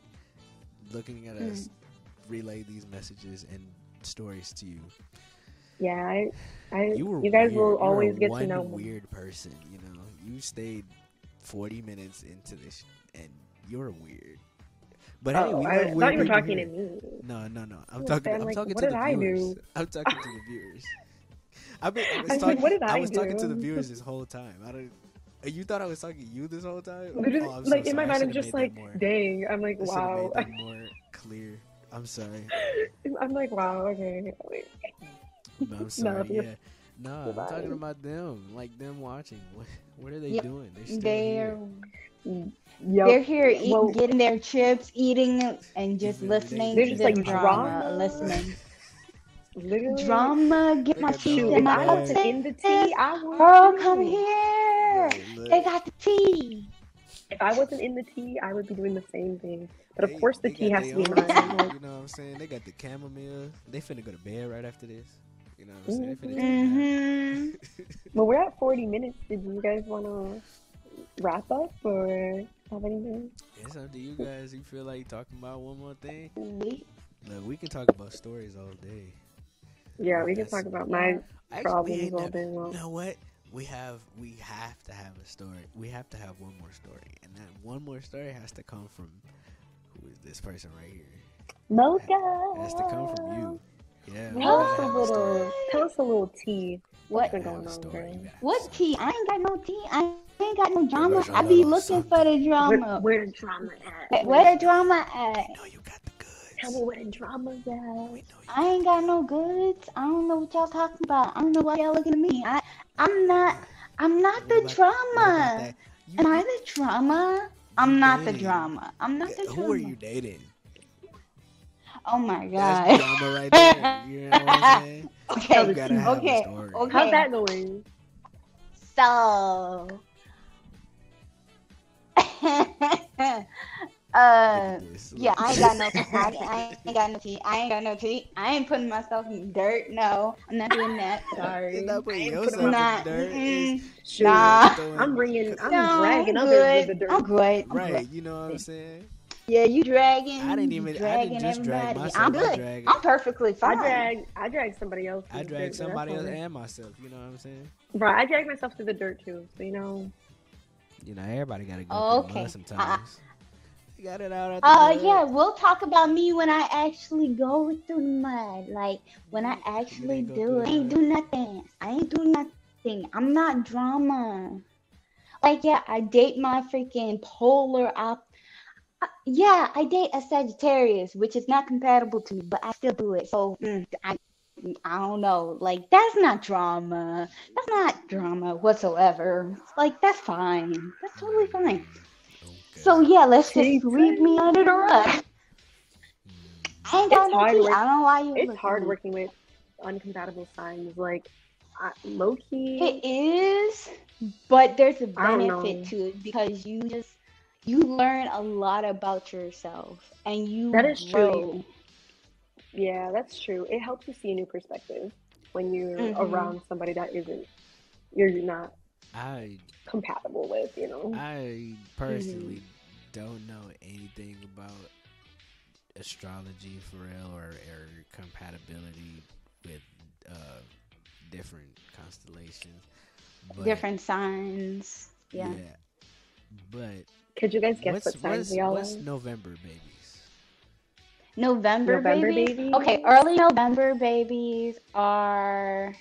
looking at Hmm. us relay these messages and stories to you. Yeah, I, I, You you, guys weird. will always get to know me. weird person. You know, you stayed forty minutes into this, and you're weird. But hey, Oh, I, love I weird thought you were talking to me. No, no, no. I'm talking. I'm like, talking to the viewers. I'm talking to the viewers. I, been, I was I was talking. like, what I was talking to the viewers this whole time. I don't. You thought I was talking to you this whole time? Literally, Oh, I'm so like in my mind, I'm just like, dang. I'm like, I should've wow. made that more clear. I'm sorry. I'm like, wow. Okay. Wait. But I'm sorry. you're- yeah. No, I'm talking about them. Like them watching. What, what are they Yep. doing? They're still They're here. Yep. They're here eating, Well- getting their chips, eating, and just They- listening They're just the like drama. drama. Listening. Literally. Drama, get my got tea, get my I bag. wasn't in the tea, I would. Girl, too. come here. Look, They got the tea. If I wasn't in the tea, I would be doing the same thing. But of they- course, the tea has to be mine. tea, You know what I'm saying? They got the chamomile. They finna go to bed right after this. You know what I'm saying? They finna take a. Mm-hmm. Well, we're at 40 minutes. Did you guys want to wrap up or have anything? It's up to you guys. You feel like talking about one more thing? We, Look, we can talk about stories all day. Yeah, we can talk about my Actually, we problems all day long. You know what? We have we have to have a story. We have to have one more story, and that one more story has to come from who is this person right here? Mocha. It has to come from you. Yeah. we Tell gotta us a have a story. little. Tell us a little tea. what? been going on, story. girl? You gotta have a What tea? I ain't got no tea. I ain't got no drama. Where's your I be little looking for the drama. where the drama at? Where the drama at? I know you got the goods. Tell me where the drama's We at. I ain't got no goods. I don't know what y'all talking about. I don't know why y'all looking at me. I, I'm not. I'm not the about- drama. You- Am I the drama? I'm you not the drama. I'm not the drama. Who are you dating? Oh my That's god. drama right there. You know what I'm saying? Okay. You Okay. Okay. How's that going? So. uh. Look at this. Yeah, I ain't got no tea. I, I ain't got no tea. I ain't got no tea. I ain't putting myself in dirt. No, I'm not doing that. Sorry. You're not putting yourself putting in Nah, dirt. mm-mm. Nah. I'm bringing. I'm No, dragging I'm others good. with the dirt. I'm good. I'm Right, good. you know what I'm saying? Yeah, you dragging. I didn't you even- I dragging didn't just drag myself, I'm good. drag- I'm perfectly fine. I drag. I drag somebody else. I drag dirt, but that's somebody else and myself. You know what I'm saying? Right, I drag myself through the dirt too. So you know. You know, everybody gotta go Oh, through okay. mud sometimes. Got it out. Uh, yeah, we'll talk about me when I actually go through the mud. Like when I actually do it. I ain't do nothing. I ain't do nothing. I'm not drama. Like yeah, I date my freaking polar op. uh, Yeah, I date a Sagittarius, which is not compatible to me, but I still do it. So mm, I, I don't know. Like that's not drama. That's not drama whatsoever. Like that's fine. That's totally fine. Okay. So yeah, let's See, just sweep me under the rug. I ain't got It's no hard I don't know why you. It's hard me. working with uncompatible signs. Like, I, low key. It is, but there's a benefit to it because you just you learn a lot about yourself and you That is true. Yeah, that's true. It helps you see a new perspective when you're Mhm. around somebody that isn't you're not I compatible with. You know. I personally don't know anything about astrology for real or, or compatibility with uh, different constellations. But, Different signs. Yeah. yeah. But Could you guys guess what signs what's, we all what's are? November babies? November, November babies? babies? Okay, early November babies are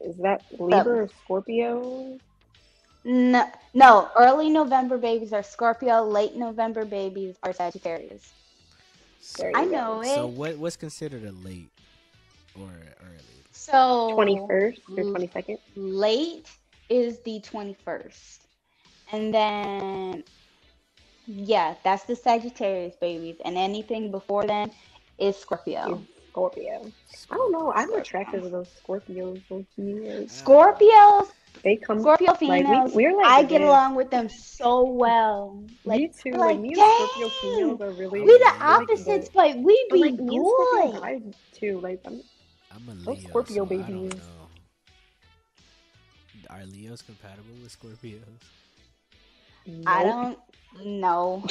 Is that Libra or Scorpio? no, no. Early November babies are Scorpio. Late November babies are Sagittarius. So, I go. know it. so what what's considered a late or early? So Twenty first or twenty second? late is the 21st. And then, yeah, that's the Sagittarius babies. And anything before then is Scorpio. Scorpio. I don't know. I'm attracted to those Scorpios. low key. Scorpios, They come. Scorpio like, we- females, we're like I get this. along with them so well. Like, me too. like, Like, me and Scorpio females are really. we the like opposites, good. but we But be like me and good. guys too. Like I'm, I'm a Leo. Scorpio so I babies. don't know. Are Leos compatible with Scorpios? I don't know.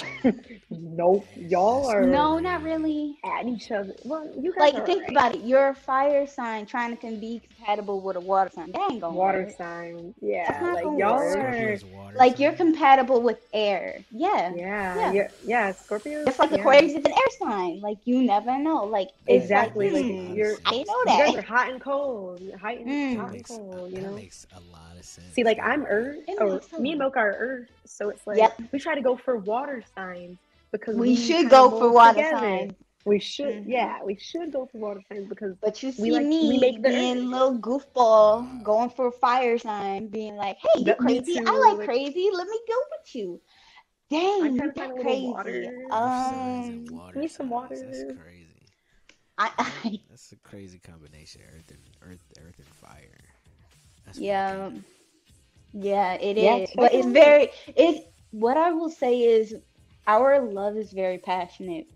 Nope. Y'all are No, not really. at each other. Well, you guys Like, are think alright. about it. You're a fire sign trying to be compatible with a water sign. That ain't gonna water work. sign. That's Yeah, not like gonna y'all work. are. Scorpio's water Like you're compatible with air. Yeah. Yeah, Yeah. yeah, yeah. Scorpio. Just like yeah. Aquarius is an air sign. Like you never know. Like Exactly. Like, Like hmm, you're. I didn't know You guys are hot and cold. Hot and, Mm. Hot and makes, cold. You know. makes a lot of sense. See, like I'm Earth, It or me and sense. Mocha are Earth, so it's like Yep. we try to go for water signs because We should go for water together. signs. We should, Mhm. yeah, we should go for water signs because But you see We like- me we make the being earth. little goofball, going for a fire sign, being like, "Hey, you That- crazy? too, I like like- crazy. Let me go with you." Dang, I'm trying to that's find a crazy. water. Um, water need some signs. That's crazy. I, I That's a crazy combination. Earth and earth, earth and fire. That's yeah, fucking- yeah, it is. Yeah, check but it's very. It. What I will say is, our love is very passionate.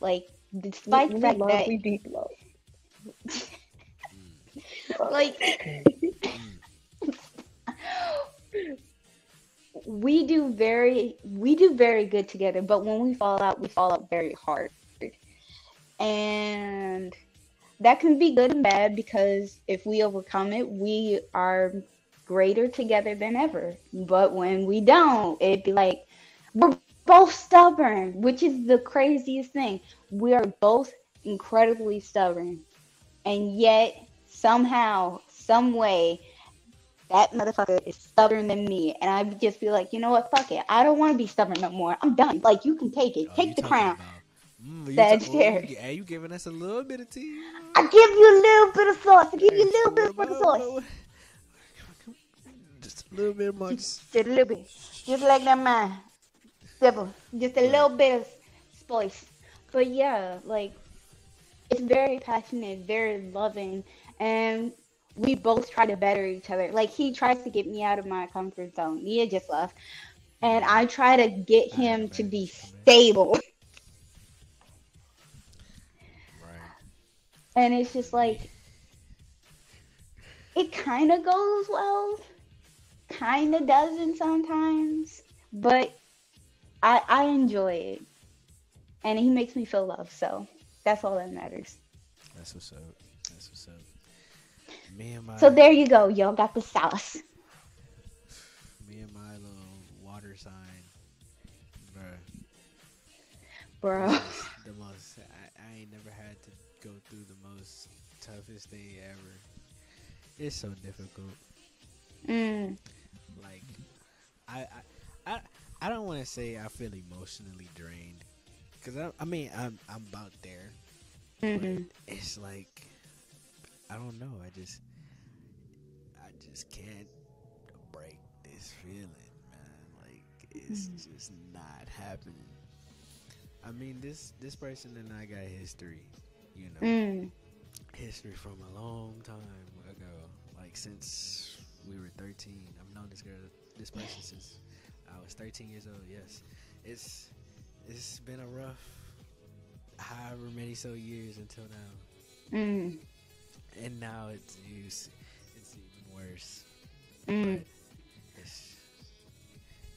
Like, despite we, the fact love, that, we deep love. like, we do very, we do very good together. But when we fall out, we fall out very hard, and that can be good and bad because if we overcome it, we are greater together than ever. But when we don't, it'd be like we're both stubborn, which is the craziest thing. We are both incredibly stubborn. And yet somehow, some way, that motherfucker is stubborn than me. And I would just be like, you know what, fuck it. I don't want to be stubborn no more. I'm done. Like you can take it. Oh, take the crown. about- Mm, you That's ta- oh, you- giving us a little bit of tea? I give you a little bit of sauce. I give you a little bit of sauce. Little bit much. Just a little bit. Just like that man. Simple. Just a little bit of spice. But yeah, like it's very passionate, very loving, and we both try to better each other. Like he tries to get me out of my comfort zone. Nia just left. And I try to get him to be stable. Right. And it's just like it kind of goes well, kind of doesn't sometimes, but I I enjoy it, and he makes me feel loved. So that's all that matters. That's what's up. That's what's up. Me and my So there you go, y'all got the sauce. me and my little water sign, bruh. Bro. the most. I, I ain't never had to go through the most toughest thing ever. It's so difficult. Mm, I I I, I don't want to say I feel emotionally drained, cause I I mean I'm I'm about there. mhm. But it's like I don't know. I just I just can't break this feeling, man. Like it's just not happening. I mean this this person and I got history, you know, Mm, history from a long time ago. Like since we were 13. I've known this girl, this person since I was 13 years old. Yes, it's it's been a rough, however many so years until now mm, and now it's it's, it's even worse. mm. It's,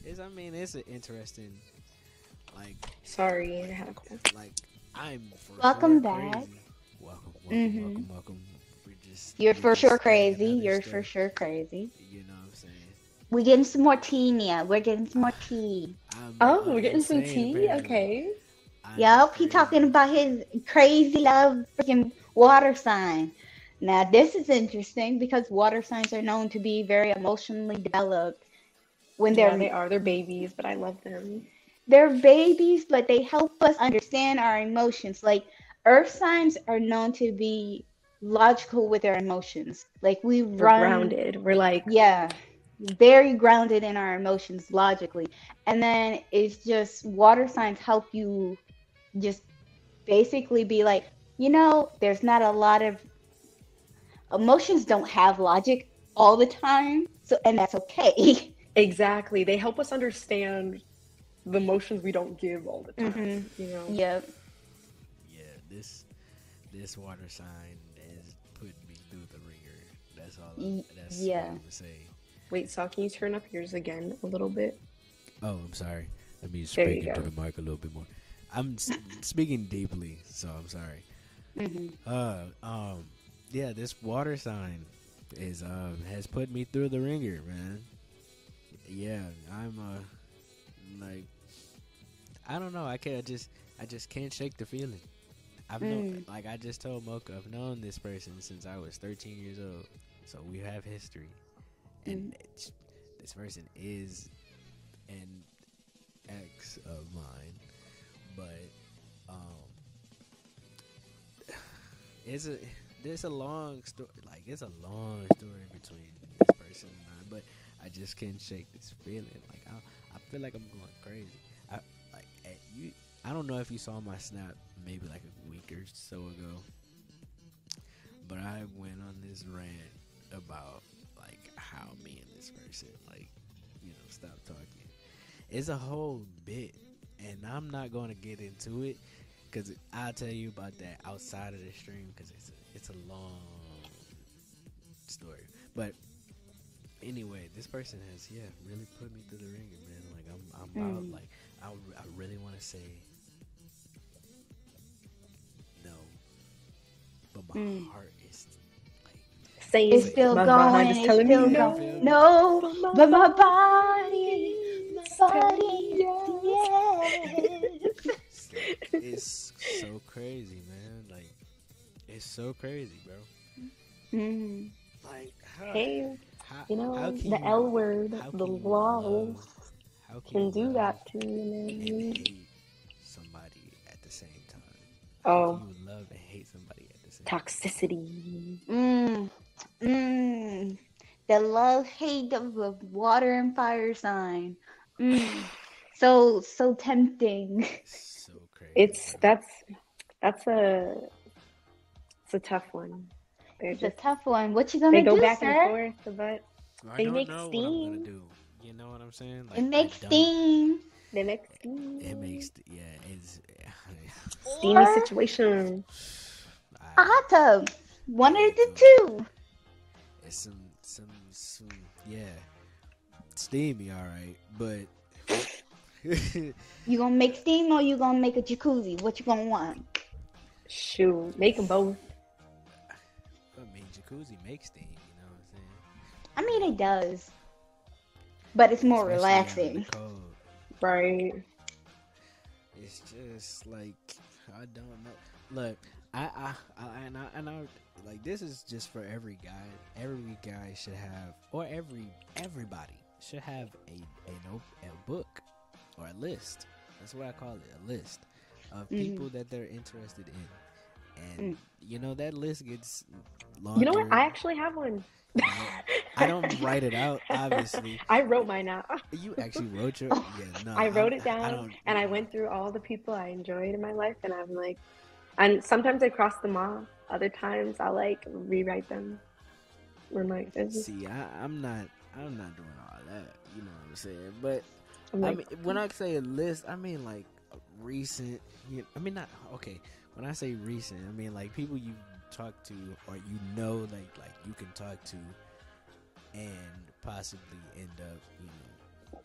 it's I mean it's an interesting like Sorry, I had a call. like I'm Welcome back. crazy. Welcome, welcome, Mhm. welcome, welcome. We're just You're for sure crazy. You're for sure crazy. You know what I'm? We getting some more tea, Nia. We're getting some more tea. I'm, Oh, I'm we're getting some tea. apparently. Okay. I'm Yup, he talking about his crazy love freaking water sign. Now this is interesting because water signs are known to be very emotionally developed when they're Yeah, they are. They're babies, but I love them. they're babies, but they help us understand our emotions. Like earth signs are known to be logical with their emotions. Like we We're run grounded. We're like, yeah very grounded in our emotions logically and then it's just water signs help you just basically be like you know there's not a lot of emotions don't have logic all the time so and that's okay exactly. They help us understand the emotions we don't give all the time. Mhm. You know. yep Yeah, this this water sign has put me through the ringer. That's all. I, Y- that's yeah. what I'm gonna say. Wait, Sal, can you turn up yours again a little bit? Oh, I'm sorry. Let me speak into the mic a little bit more. I'm speaking deeply, so I'm sorry. hmm Uh, um, yeah, this water sign is um has put me through the ringer, man. Yeah, I'm uh like I don't know. I can't I just I just can't shake the feeling. I've known Mm. like I just told Mocha, I've known this person since I was 13 years old, so we have history, and this person is an ex of mine, but um it's a there's a long story like it's a long story between this person and I, but I just can't shake this feeling. Like I, I feel like I'm going crazy. I like you. I don't know if you saw my snap maybe like a week or so ago, but I went on this rant about how me and this person like you know stop talking. It's a whole bit, and I'm not going to get into it because I'll tell you about that outside of the stream because it's a, it's a long story. But anyway, this person has yeah really put me through the ringer, man. Like I'm I'm Mm. out. Like I I really want to say no, but my Mm. heart is Same. It's still My going. behind is It's telling still me going. no. No, but my body, body, yes. it's so crazy, man. Like it's so crazy, bro. Mm. Like how, Hey, how, you know how can the you- L word, the law love- how can you do that to you, man. somebody at the same time. Oh, How can you love and hate somebody at the same time. toxicity. Mm. Mm. The love hate of the water and fire sign. Mm. So so tempting. So crazy. It's that's that's a it's a tough one. They're It's a tough one. What you gonna go do, They go back sir? and forth, but I they don't make know what I'm gonna steam. do. You know what I'm saying? Like, It makes steam. they make steam. It makes yeah. It's steamy situation. a I, hot tub. One of the two. It's some some some yeah. Steamy, all right, but You gonna make steam or you gonna make a jacuzzi? What you gonna want? Shoot, make them both. I mean, jacuzzi makes steam. You know what I'm saying? I mean, it does, but it's more Especially relaxing. Right. It's just like I don't know. Look, I, I, I and I, and I, like this is just for every guy. Every guy should have, or every everybody should have a a note, a book, or a list. That's what I call it, a list of Mhm. people that they're interested in, and Mm. you know that list gets longer. You know what? I actually have one. I don't write it out, obviously. I wrote mine out. You actually wrote your yeah no. I wrote I'm- it down don't- and I went through all the people I enjoyed in my life and I'm like and sometimes I cross them off. Other times I like rewrite them. Like, it's See, I, I'm not. I'm not doing all that. You know what I'm saying? But I'm I mean, when I say a list, I mean like a recent. You know, I mean not okay. When I say recent, I mean like people you talk to or you know, like like you can talk to, and possibly end up, you know,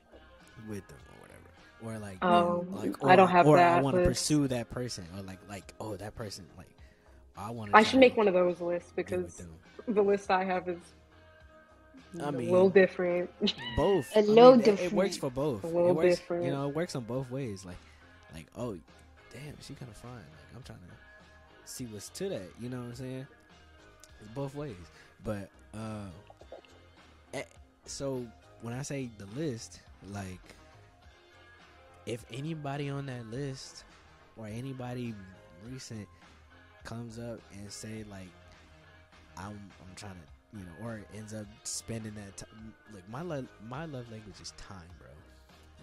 with them or whatever. Or like, Oh, like I don't have or I want to pursue that person, or like like oh that person like I want. I should make one of those lists because the list I have is I a mean, little different. both. A I mean, little it- It, works for both. A it little works, different. You know, it works on both ways. Like, like oh, damn, she kind of fine. Like, I'm trying to see what's to that. You know what I'm saying? It's both ways. But uh, eh, so when I say the list, like, if anybody on that list or anybody recent comes up and say like, I'm I'm trying to you know, or ends up spending that time. Like my love, my love language is time, bro.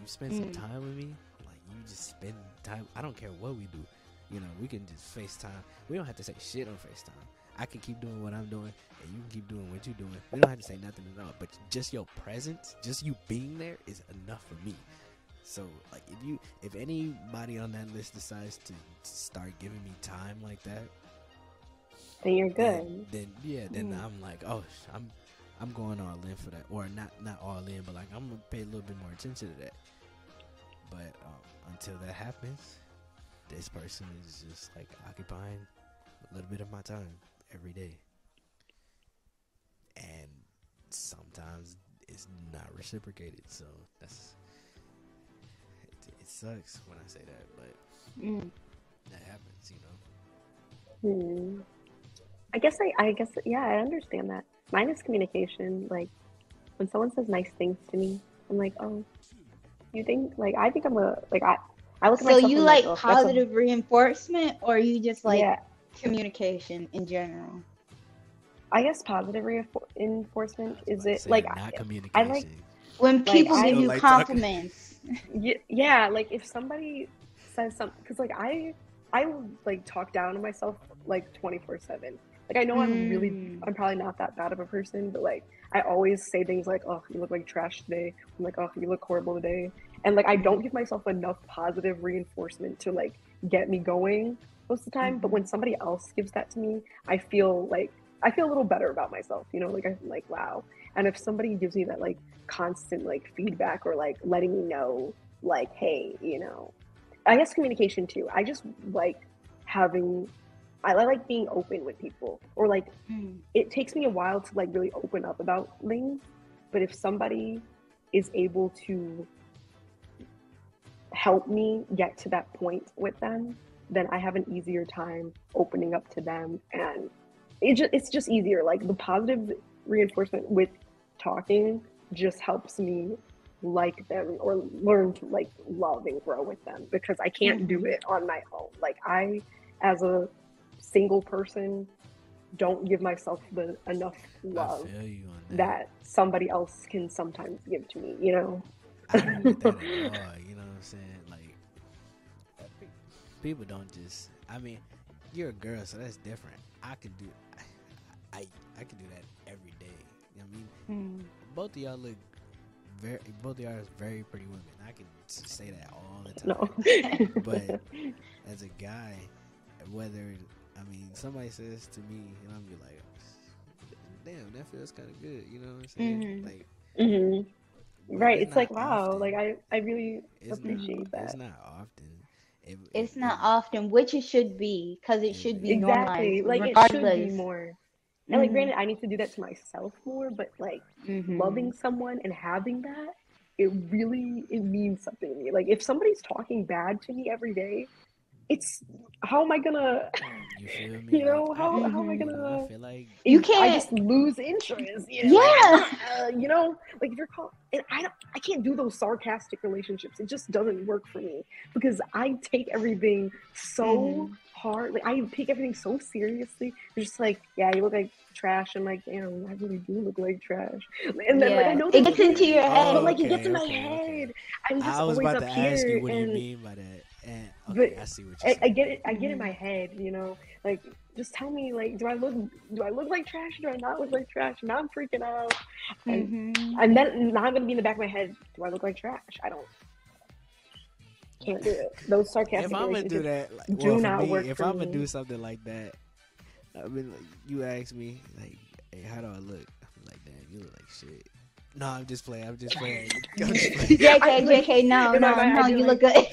You spend some Mm. time with me, like you just spend time. I don't care what we do. You know, we can just FaceTime. We don't have to say shit on FaceTime. I can keep doing what I'm doing, and you can keep doing what you're doing. We don't have to say nothing at all. But just your presence, just you being there, is enough for me. So, like, if you, if anybody on that list decides to start giving me time like that, then you're good. Then, yeah, then Mm. I'm like, oh, I'm I'm going all in for that, or not not all in, but like I'm gonna pay a little bit more attention to that. But um, until that happens, this person is just like occupying a little bit of my time every day, and sometimes it's not reciprocated. So that's it, it sucks when I say that, but Mm. that happens, you know. Hmm. I guess I, I guess yeah, I understand that. Mine is communication. Like when someone says nice things to me, I'm like, oh, you think like I think I'm a like I I look at So you and I'm like oh, that's a- positive reinforcement, or you just like yeah, communication in general? I guess positive reinforcement is it like not I- communication. I like When people I- give you like talking. compliments. Yeah, like if somebody says something because like I I like talk down to myself like twenty four seven. Like I know I'm really Mm. I'm probably not that bad of a person, but like I always say things like, "Oh, you look like trash today." I'm like, "Oh, you look horrible today," and like I don't give myself enough positive reinforcement to like get me going most of the time. But when somebody else gives that to me, I feel like I feel a little better about myself. You know, like I'm like, wow. And if somebody gives me that like constant like feedback or like letting me know, like, hey, you know, I guess communication too. I just like having. I like being open with people, or like Mm. it takes me a while to like really open up about things but if somebody is able to help me get to that point with them then i have an easier time opening up to them and it just, it's just easier like the positive reinforcement with talking just helps me like them or learn to like love and grow with them because i can't do mm-hmm. it on my own like i as a single person don't give myself the enough love I feel you on that. that somebody else can sometimes give to me, you know? I don't get that at all. You know what I'm saying? Like, people don't just. I mean, you're a girl, so that's different. I could do. I I could do that every day. You know what I mean? Mm. Both of y'all look very. Both of y'all are very pretty women. I can say that all the time. No. But as a guy, whether I mean somebody says to me, and I'm be like, damn, that feels kind of good. You know what I'm saying? Mhm. Like, hmm Right. It's, like, not wow, often. like I, I really It's appreciate not, that. It's not often. It- It's it- not it- often, which it should be, because it should be exactly. normalized, Like it should be more. And like Mhm. granted, I need to do that to myself more, but like Mhm. loving someone and having that, it really it means something to me. Like if somebody's talking bad to me every day, it's how am I gonna You feel me? you know, Like, how- how am I gonna- I feel like You can't. I just lose interest. You know? Yeah. Like, uh, you know, like if you're called, and I don't, I can't do those sarcastic relationships. It just doesn't work for me because I take everything so Mhm. Hard. Like I take everything so seriously. You're just like, yeah, you look like trash. I'm like, damn, I really do look like trash. And then like I Yeah. know It gets into your Oh, head. but like it gets in my okay, okay. head. I'm just I was always about up to here, ask you what do you mean by that. And But I see what you're I, saying. I get it. I get in my head, you know. Like, just tell me, like, do I look, do I look like trash? Do I not look like trash? Now I'm freaking out, and, Mhm. and then now I'm gonna be in the back of my head. Do I look like trash? I don't. Can't do it. Those sarcastic if I'm gonna do that, like, do well, for not me, work if for I'm gonna do something like that, I mean, like, you ask me, like, hey, how do I look? I'm like, damn, you look like shit. No, I'm just playing. I'm just playing. I'm just playing. JK, JK, no, in my no, no, you look good.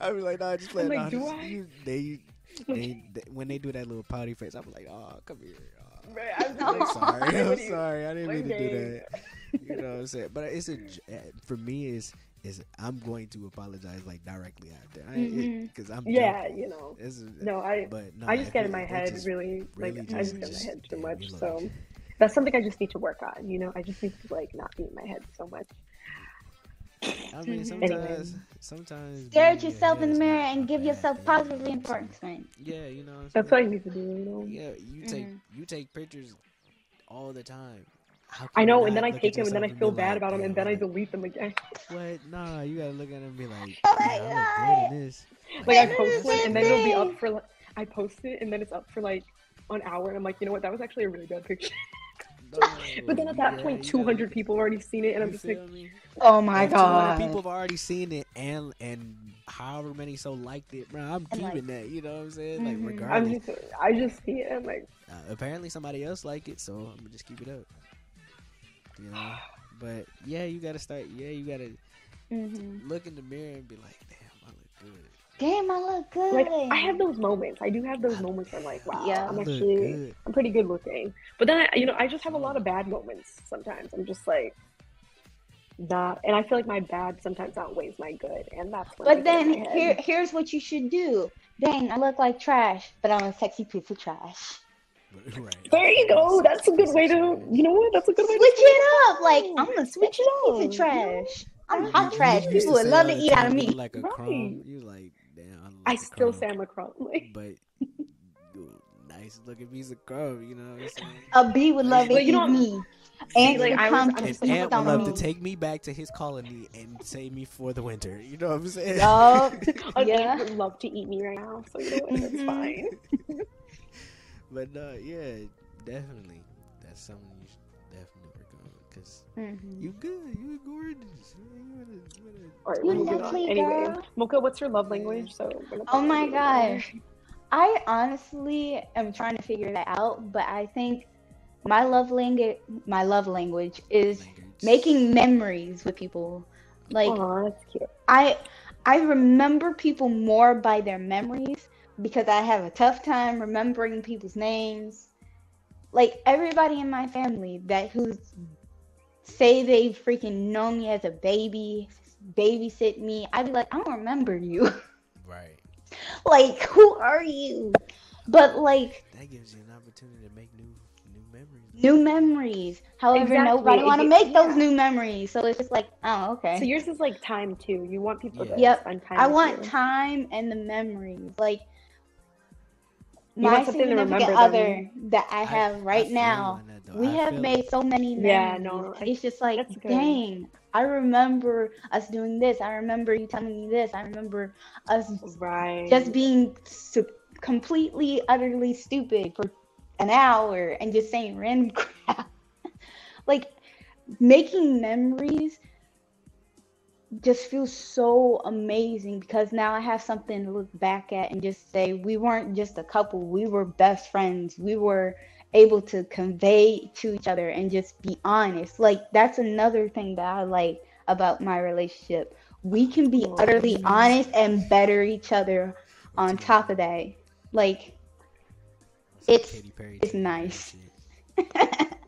I be like, no, just playing. like, no, do just- I? You, they, they, they, when they do that little pouty face, I'm like, oh, come here. Oh. Right, I'm like, sorry. I'm sorry. I didn't mean to do that. You know what I'm saying? But it's a j- for me is is I'm going to apologize like directly after because I'm Yeah, joking. you know. Is, No, I, but no, I just if get in my head just really, like, really I just just- get in my head too damn, much. So like- that's something I just need to work on. You know, I just need to like not be in my head so much. I mean, Mhm. sometimes, Anyway. sometimes Stare being at yourself head in the mirror and give yourself thing. positive reinforcement. Yeah, you know. That's what I saying? need to do. You know. Yeah, you take Mhm. you take pictures all the time. How I know, and then I take them, and then I feel be bad like, about them, and then I delete them again. What? Nah, you gotta look at them and be like, Oh "Yeah, my I look God. good in this." Like I post this one, and then it'll be up for like I post it, and then it's up for like an hour, and I'm like, you know what? That was actually a really bad picture. but then at that Yeah, point, you gotta 200 people have already seen it, and I'm just like, me? Oh my If 200 god. People have already seen it, and and however many so liked it, bro. I'm And, like- keeping that. You know what I'm saying? Like Mhm. regardless. I'm just, I just see it, I'm like, Uh, apparently somebody else like it, so I'm gonna just keep it up. You know, but yeah, you gotta start. Yeah, you gotta Mhm. look in the mirror and be like, "Damn, I look good." Damn, I look good. like I have those moments. I do have those moments where I'm like, wow, Yeah. I I'm actually, good. I'm pretty good looking. But then, I, you know, I just have a lot of bad moments sometimes. I'm just like, not, and I feel like my bad sometimes outweighs my good, and that's when I But get then here, here's what you should do. Dang, I look like trash, but I'm a sexy piece of trash. Right. There you go. That's a good way to, you know what? That's a good way Switch to it up. Like I'm gonna switch it piece up, of trash. I'm You- hot you trash. People would love all to eat out of me. Like a Right. crumb. You like, damn. I, I like a still crumb. say I'm a crumb. Like, but nice looking piece of crumb. You know what I'm saying? A bee would love to But eat you know- me. Ants like, I was- come I'm to And Ant would on love to take me back to his colony and save me for the winter. You know what I'm saying? Yup. Yeah. ant would love to eat me right now, so you know what? That's Mhm. fine. But uh, yeah, definitely. That's something you should definitely work on. Because Mhm. you good. you're gorgeous. You wanna- you wanna- All right, You we're moving on. lovely Anyway, girl. Mocha, what's your love language? So. Oh my probably do that. gosh. I honestly am trying to figure that out, but I think my love language my love language is language. making memories with people. Like Aw, that's cute. I I remember people more by their memories because I have a tough time remembering people's names. Like everybody in my family that who's say they freaking know me as a baby, babysit me, I'd be like, I don't remember you. Right. like, who are you? But like That gives you an opportunity to make new new memories. new memories. However, Exactly. nobody want to get- make those new memories. So it's just like, oh, okay. So yours is like time too. You want people to Yeah. Yep. spend time. I with want you. time and the memories. Like You my want something significant remember other that I I- have I right feel now. on that, though. We I have feel- made so many memories. Yeah, no, I- it's just like, that's good. dang, I remember us doing this. I remember you telling me this. I remember us Right. just being su- completely, utterly stupid for an hour and just saying random crap. like making memories just feels so amazing because now I have something to look back at and just say we weren't just a couple, we were best friends. We were able to convey to each other and just be honest. Like that's another thing that I like about my relationship. We can be utterly honest and better each other on top of that. Like it's- it's nice.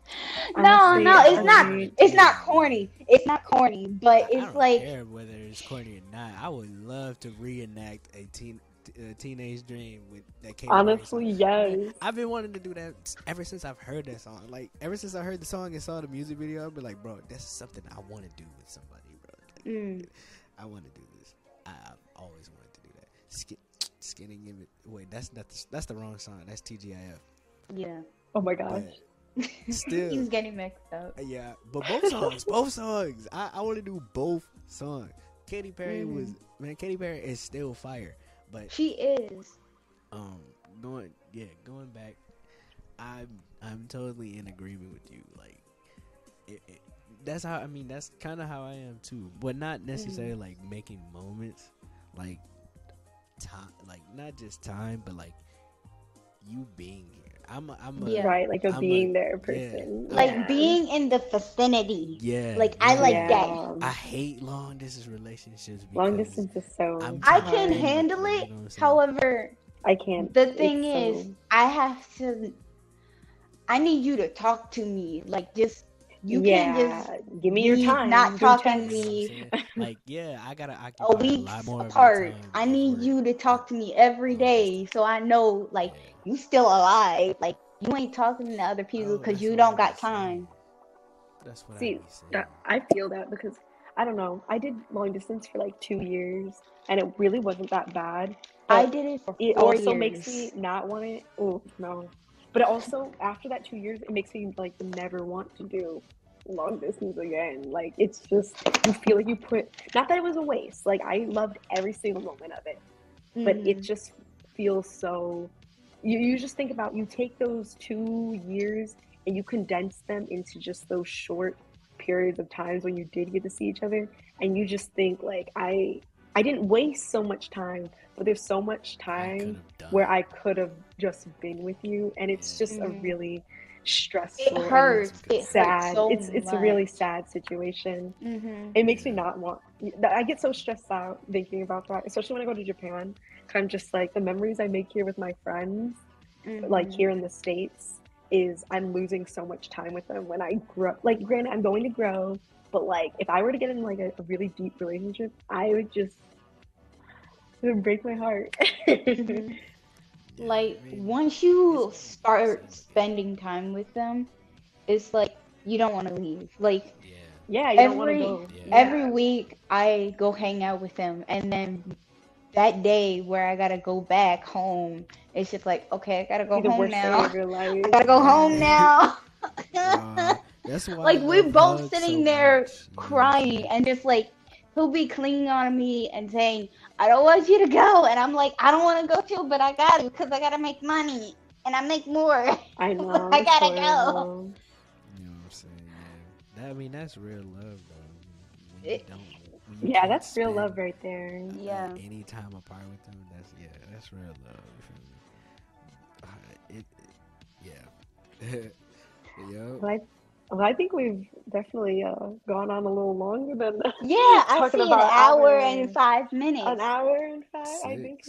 shit. no, no, it's not. agree. It's not corny. It's not corny, but I it's don't like care whether it's corny or not. I would love to reenact a teen a teenage dream with that Katy Perry Honestly, song. yes. I've been wanting to do that ever since I've heard that song. Like ever since I heard the song and saw the music video, I've been like, bro, that's something I want to do with somebody, bro. Like, mm, I want to do this. I, I've always wanted to do that. Skin, skinning in it. Wait, that's not the, that's the wrong song. That's TGIF. yeah. Oh my gosh. But Still. He's getting mixed up. yeah, but both songs, both songs. I, I want to do both songs. Katy Perry Mhm. was man. Katy Perry is still fire, but She is. um, going yeah, going back, I'm I'm totally in agreement with you. Like, it, it, that's how I mean. That's kind of how I am too, but not necessarily like making moments, like time, like not just time, but like you being. I'm a, I'm a, Yeah. Right, like a I'm a- being there yeah. person. Like Yeah. being in the vicinity. yeah. Like, I like yeah. that. I hate long distance relationships. Long because distance is so. I'm I hard. can tired. handle You it. know what I'm saying? However, I can't. the thing It's is, so- I have to. I need you to talk to me. Like, just you yeah, can't just give me your time. not talking to me what I'm saying? like, yeah, I gotta occupy a a week more apart. I need you to talk to me every day so I know, like, Yeah. you still alive. Like, you ain't talking to other people Oh, because that's you don't I got be saying. time. That's what I See, be uh, saying. that, I feel that because I don't know. I did long distance for like two years, and it really wasn't that bad. I did it for It four also years. makes me not want it. Oh no! But it also after that two years, it makes me like never want to do long distance again. Like it's just you feel like you put. Not that it was a waste. Like I loved every single moment of it, but it Mhm. just feels so. You you just think about you take those two years and you condense them into just those short periods of times when you did get to see each other, and you just think like I I didn't waste so much time, but there's so much time could've where. I could have just been with you, and it's just a Mhm. really stressful, It hurts. It hurts sad. so it's it's much. a really sad situation. Mhm. It makes me not want. I get so stressed out thinking about that, especially when I go to Japan. I'm just like the memories I make here with my friends, like Mhm. here in the states, is I'm losing so much time with them when I grow. Like, granted, I'm going to grow, but like if I were to get in like a, a really deep relationship, I would just it would break my heart. Mhm. Yeah, like I mean, once you start spending time with them, it's like you don't want to leave. Like yeah, yeah, you don't want to Every- go. Yeah. every week I go hang out with them and then that day where I gotta go back home, it's just like, okay, I gotta go Be the home now. of your life. I gotta go home now. Uh, That's why. like I we're both sitting so there much, you know what I'm crying saying? and just like he'll be clinging on me and saying i don't want you to go and i'm like i don't want to go too but i gotta because i gotta make money and i make more I know. I gotta go. real. You know what I'm saying? Yeah. That, I mean, that's real love, though. It- don't. When you Yeah, that's real love right there. Yeah. Any time apart with them, that's yeah, that's real love. You feel me? Uh, it, yeah. Yo. Well, I, well, I think we've definitely uh, gone on a little longer than yeah i Talking see an hour and five minutes an hour and five. I think.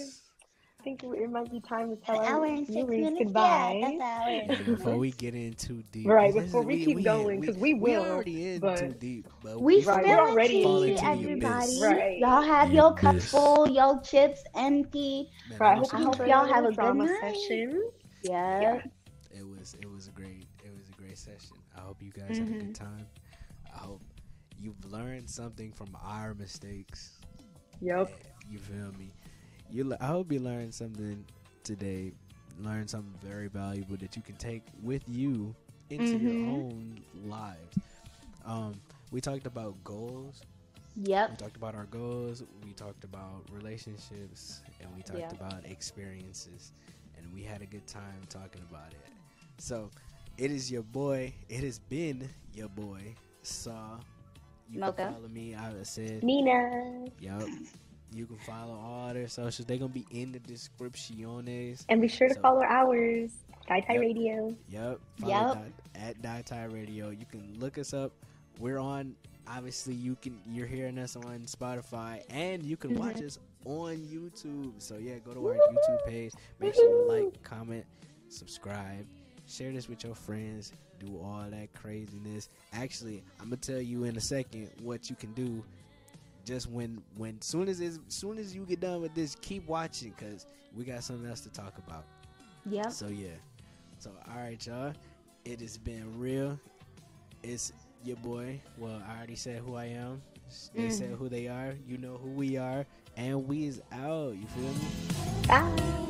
I think it might be time to tell an our hour viewers goodbye. yeah hour and Yeah, six before we get in too deep, Right, before is- we keep going, 'cause we we will, already in but- too deep, but we Right, we're spilling already tea, falling into everybody. Right. Y'all have The your cup full, your chips empty. Man, Right, I hope, I hope you glad. y'all have the a good night. session. Yeah. Yeah. It was it was great I hope you guys had a good time. I hope you've learned something from our mistakes. Yep. You feel me? You I hope you learned something today. Learned something very valuable that you can take with you into your Mhm. own lives. Um, we talked about goals. Yep. We talked about our goals. We talked about relationships, and we talked about experiences, and we had a good time talking about it. So, it is your boy. It has been your boy, Saw. You Mocha. can follow me. I said, Nina. Yep. You can follow all their socials. They're gonna be in the descriptiones. And be sure to So- follow ours. Sky Tie Yep. Radio. Yep. Follow Yep. Di- at Dyetie Radio. You can look us up. We're on. Obviously, you can. You're hearing us on Spotify, and you can watch mm-hmm. us on YouTube. So yeah, go to our YouTube page. Make sure you like, comment, subscribe, share this with your friends. Do all that craziness. Actually, I'm gonna tell you in a second what you can do. Just when, when soon as as soon as you get done with this, keep watching because we got something else to talk about. Yeah. So yeah. So all right, y'all. It has been real. It's your boy. Well, I already said who I am. They mm. said who they are. You know who we are, and we is out. You feel me? Bye.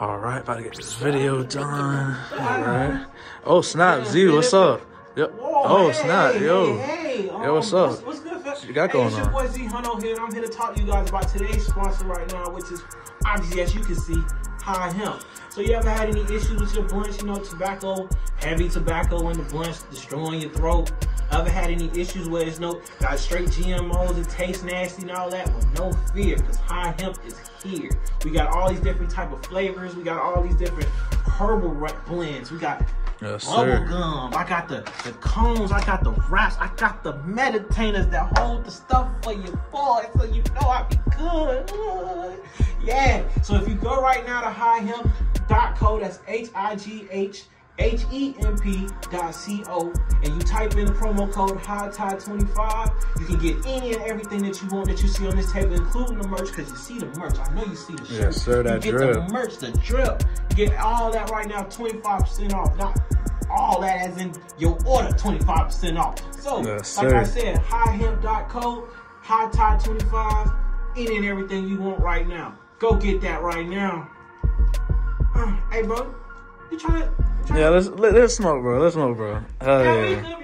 All right, about to get this video done. All right. Oh snap, Z, what's up? Yep. Oh snap, yo. Hey, Yo, what's um, up? What's, what's good? You got hey, going it's your on? boy Z Huno here, and I'm here to talk to you guys about today's sponsor right now, which is obviously, as you can see, High Hemp. So you ever had any issues with your blunts? You know, tobacco, heavy tobacco in the blunts, destroying your throat. Ever had any issues where it's no got straight GMOs, it tastes nasty and all that? Well, no fear, because High Hemp is here. We got all these different type of flavors. We got all these different herbal blends. We got Yes, bubble gum. I got the, the cones. I got the wraps. I got the meditators that hold the stuff for your boy, so you know I be good. Yeah. So if you go right now to highhemp.co, that's H I G H H E M P dot C O, and you type in the promo code high tide 25 you can get any and everything that you want that you see on this table, including the merch, because you see the merch. I know you see the shirt. Yes, sir, that you get drip. the merch, the drip. You get all that right now, 25% off. Not all that as in your order, 25% off. So, Yes, like. I said, highhemp.co, high tide 25, any and everything you want right now. Go get that right now. Uh, hey, bro, you trying to. Yeah, let's let, us let us smoke, bro. Let's smoke, bro. Hell yeah.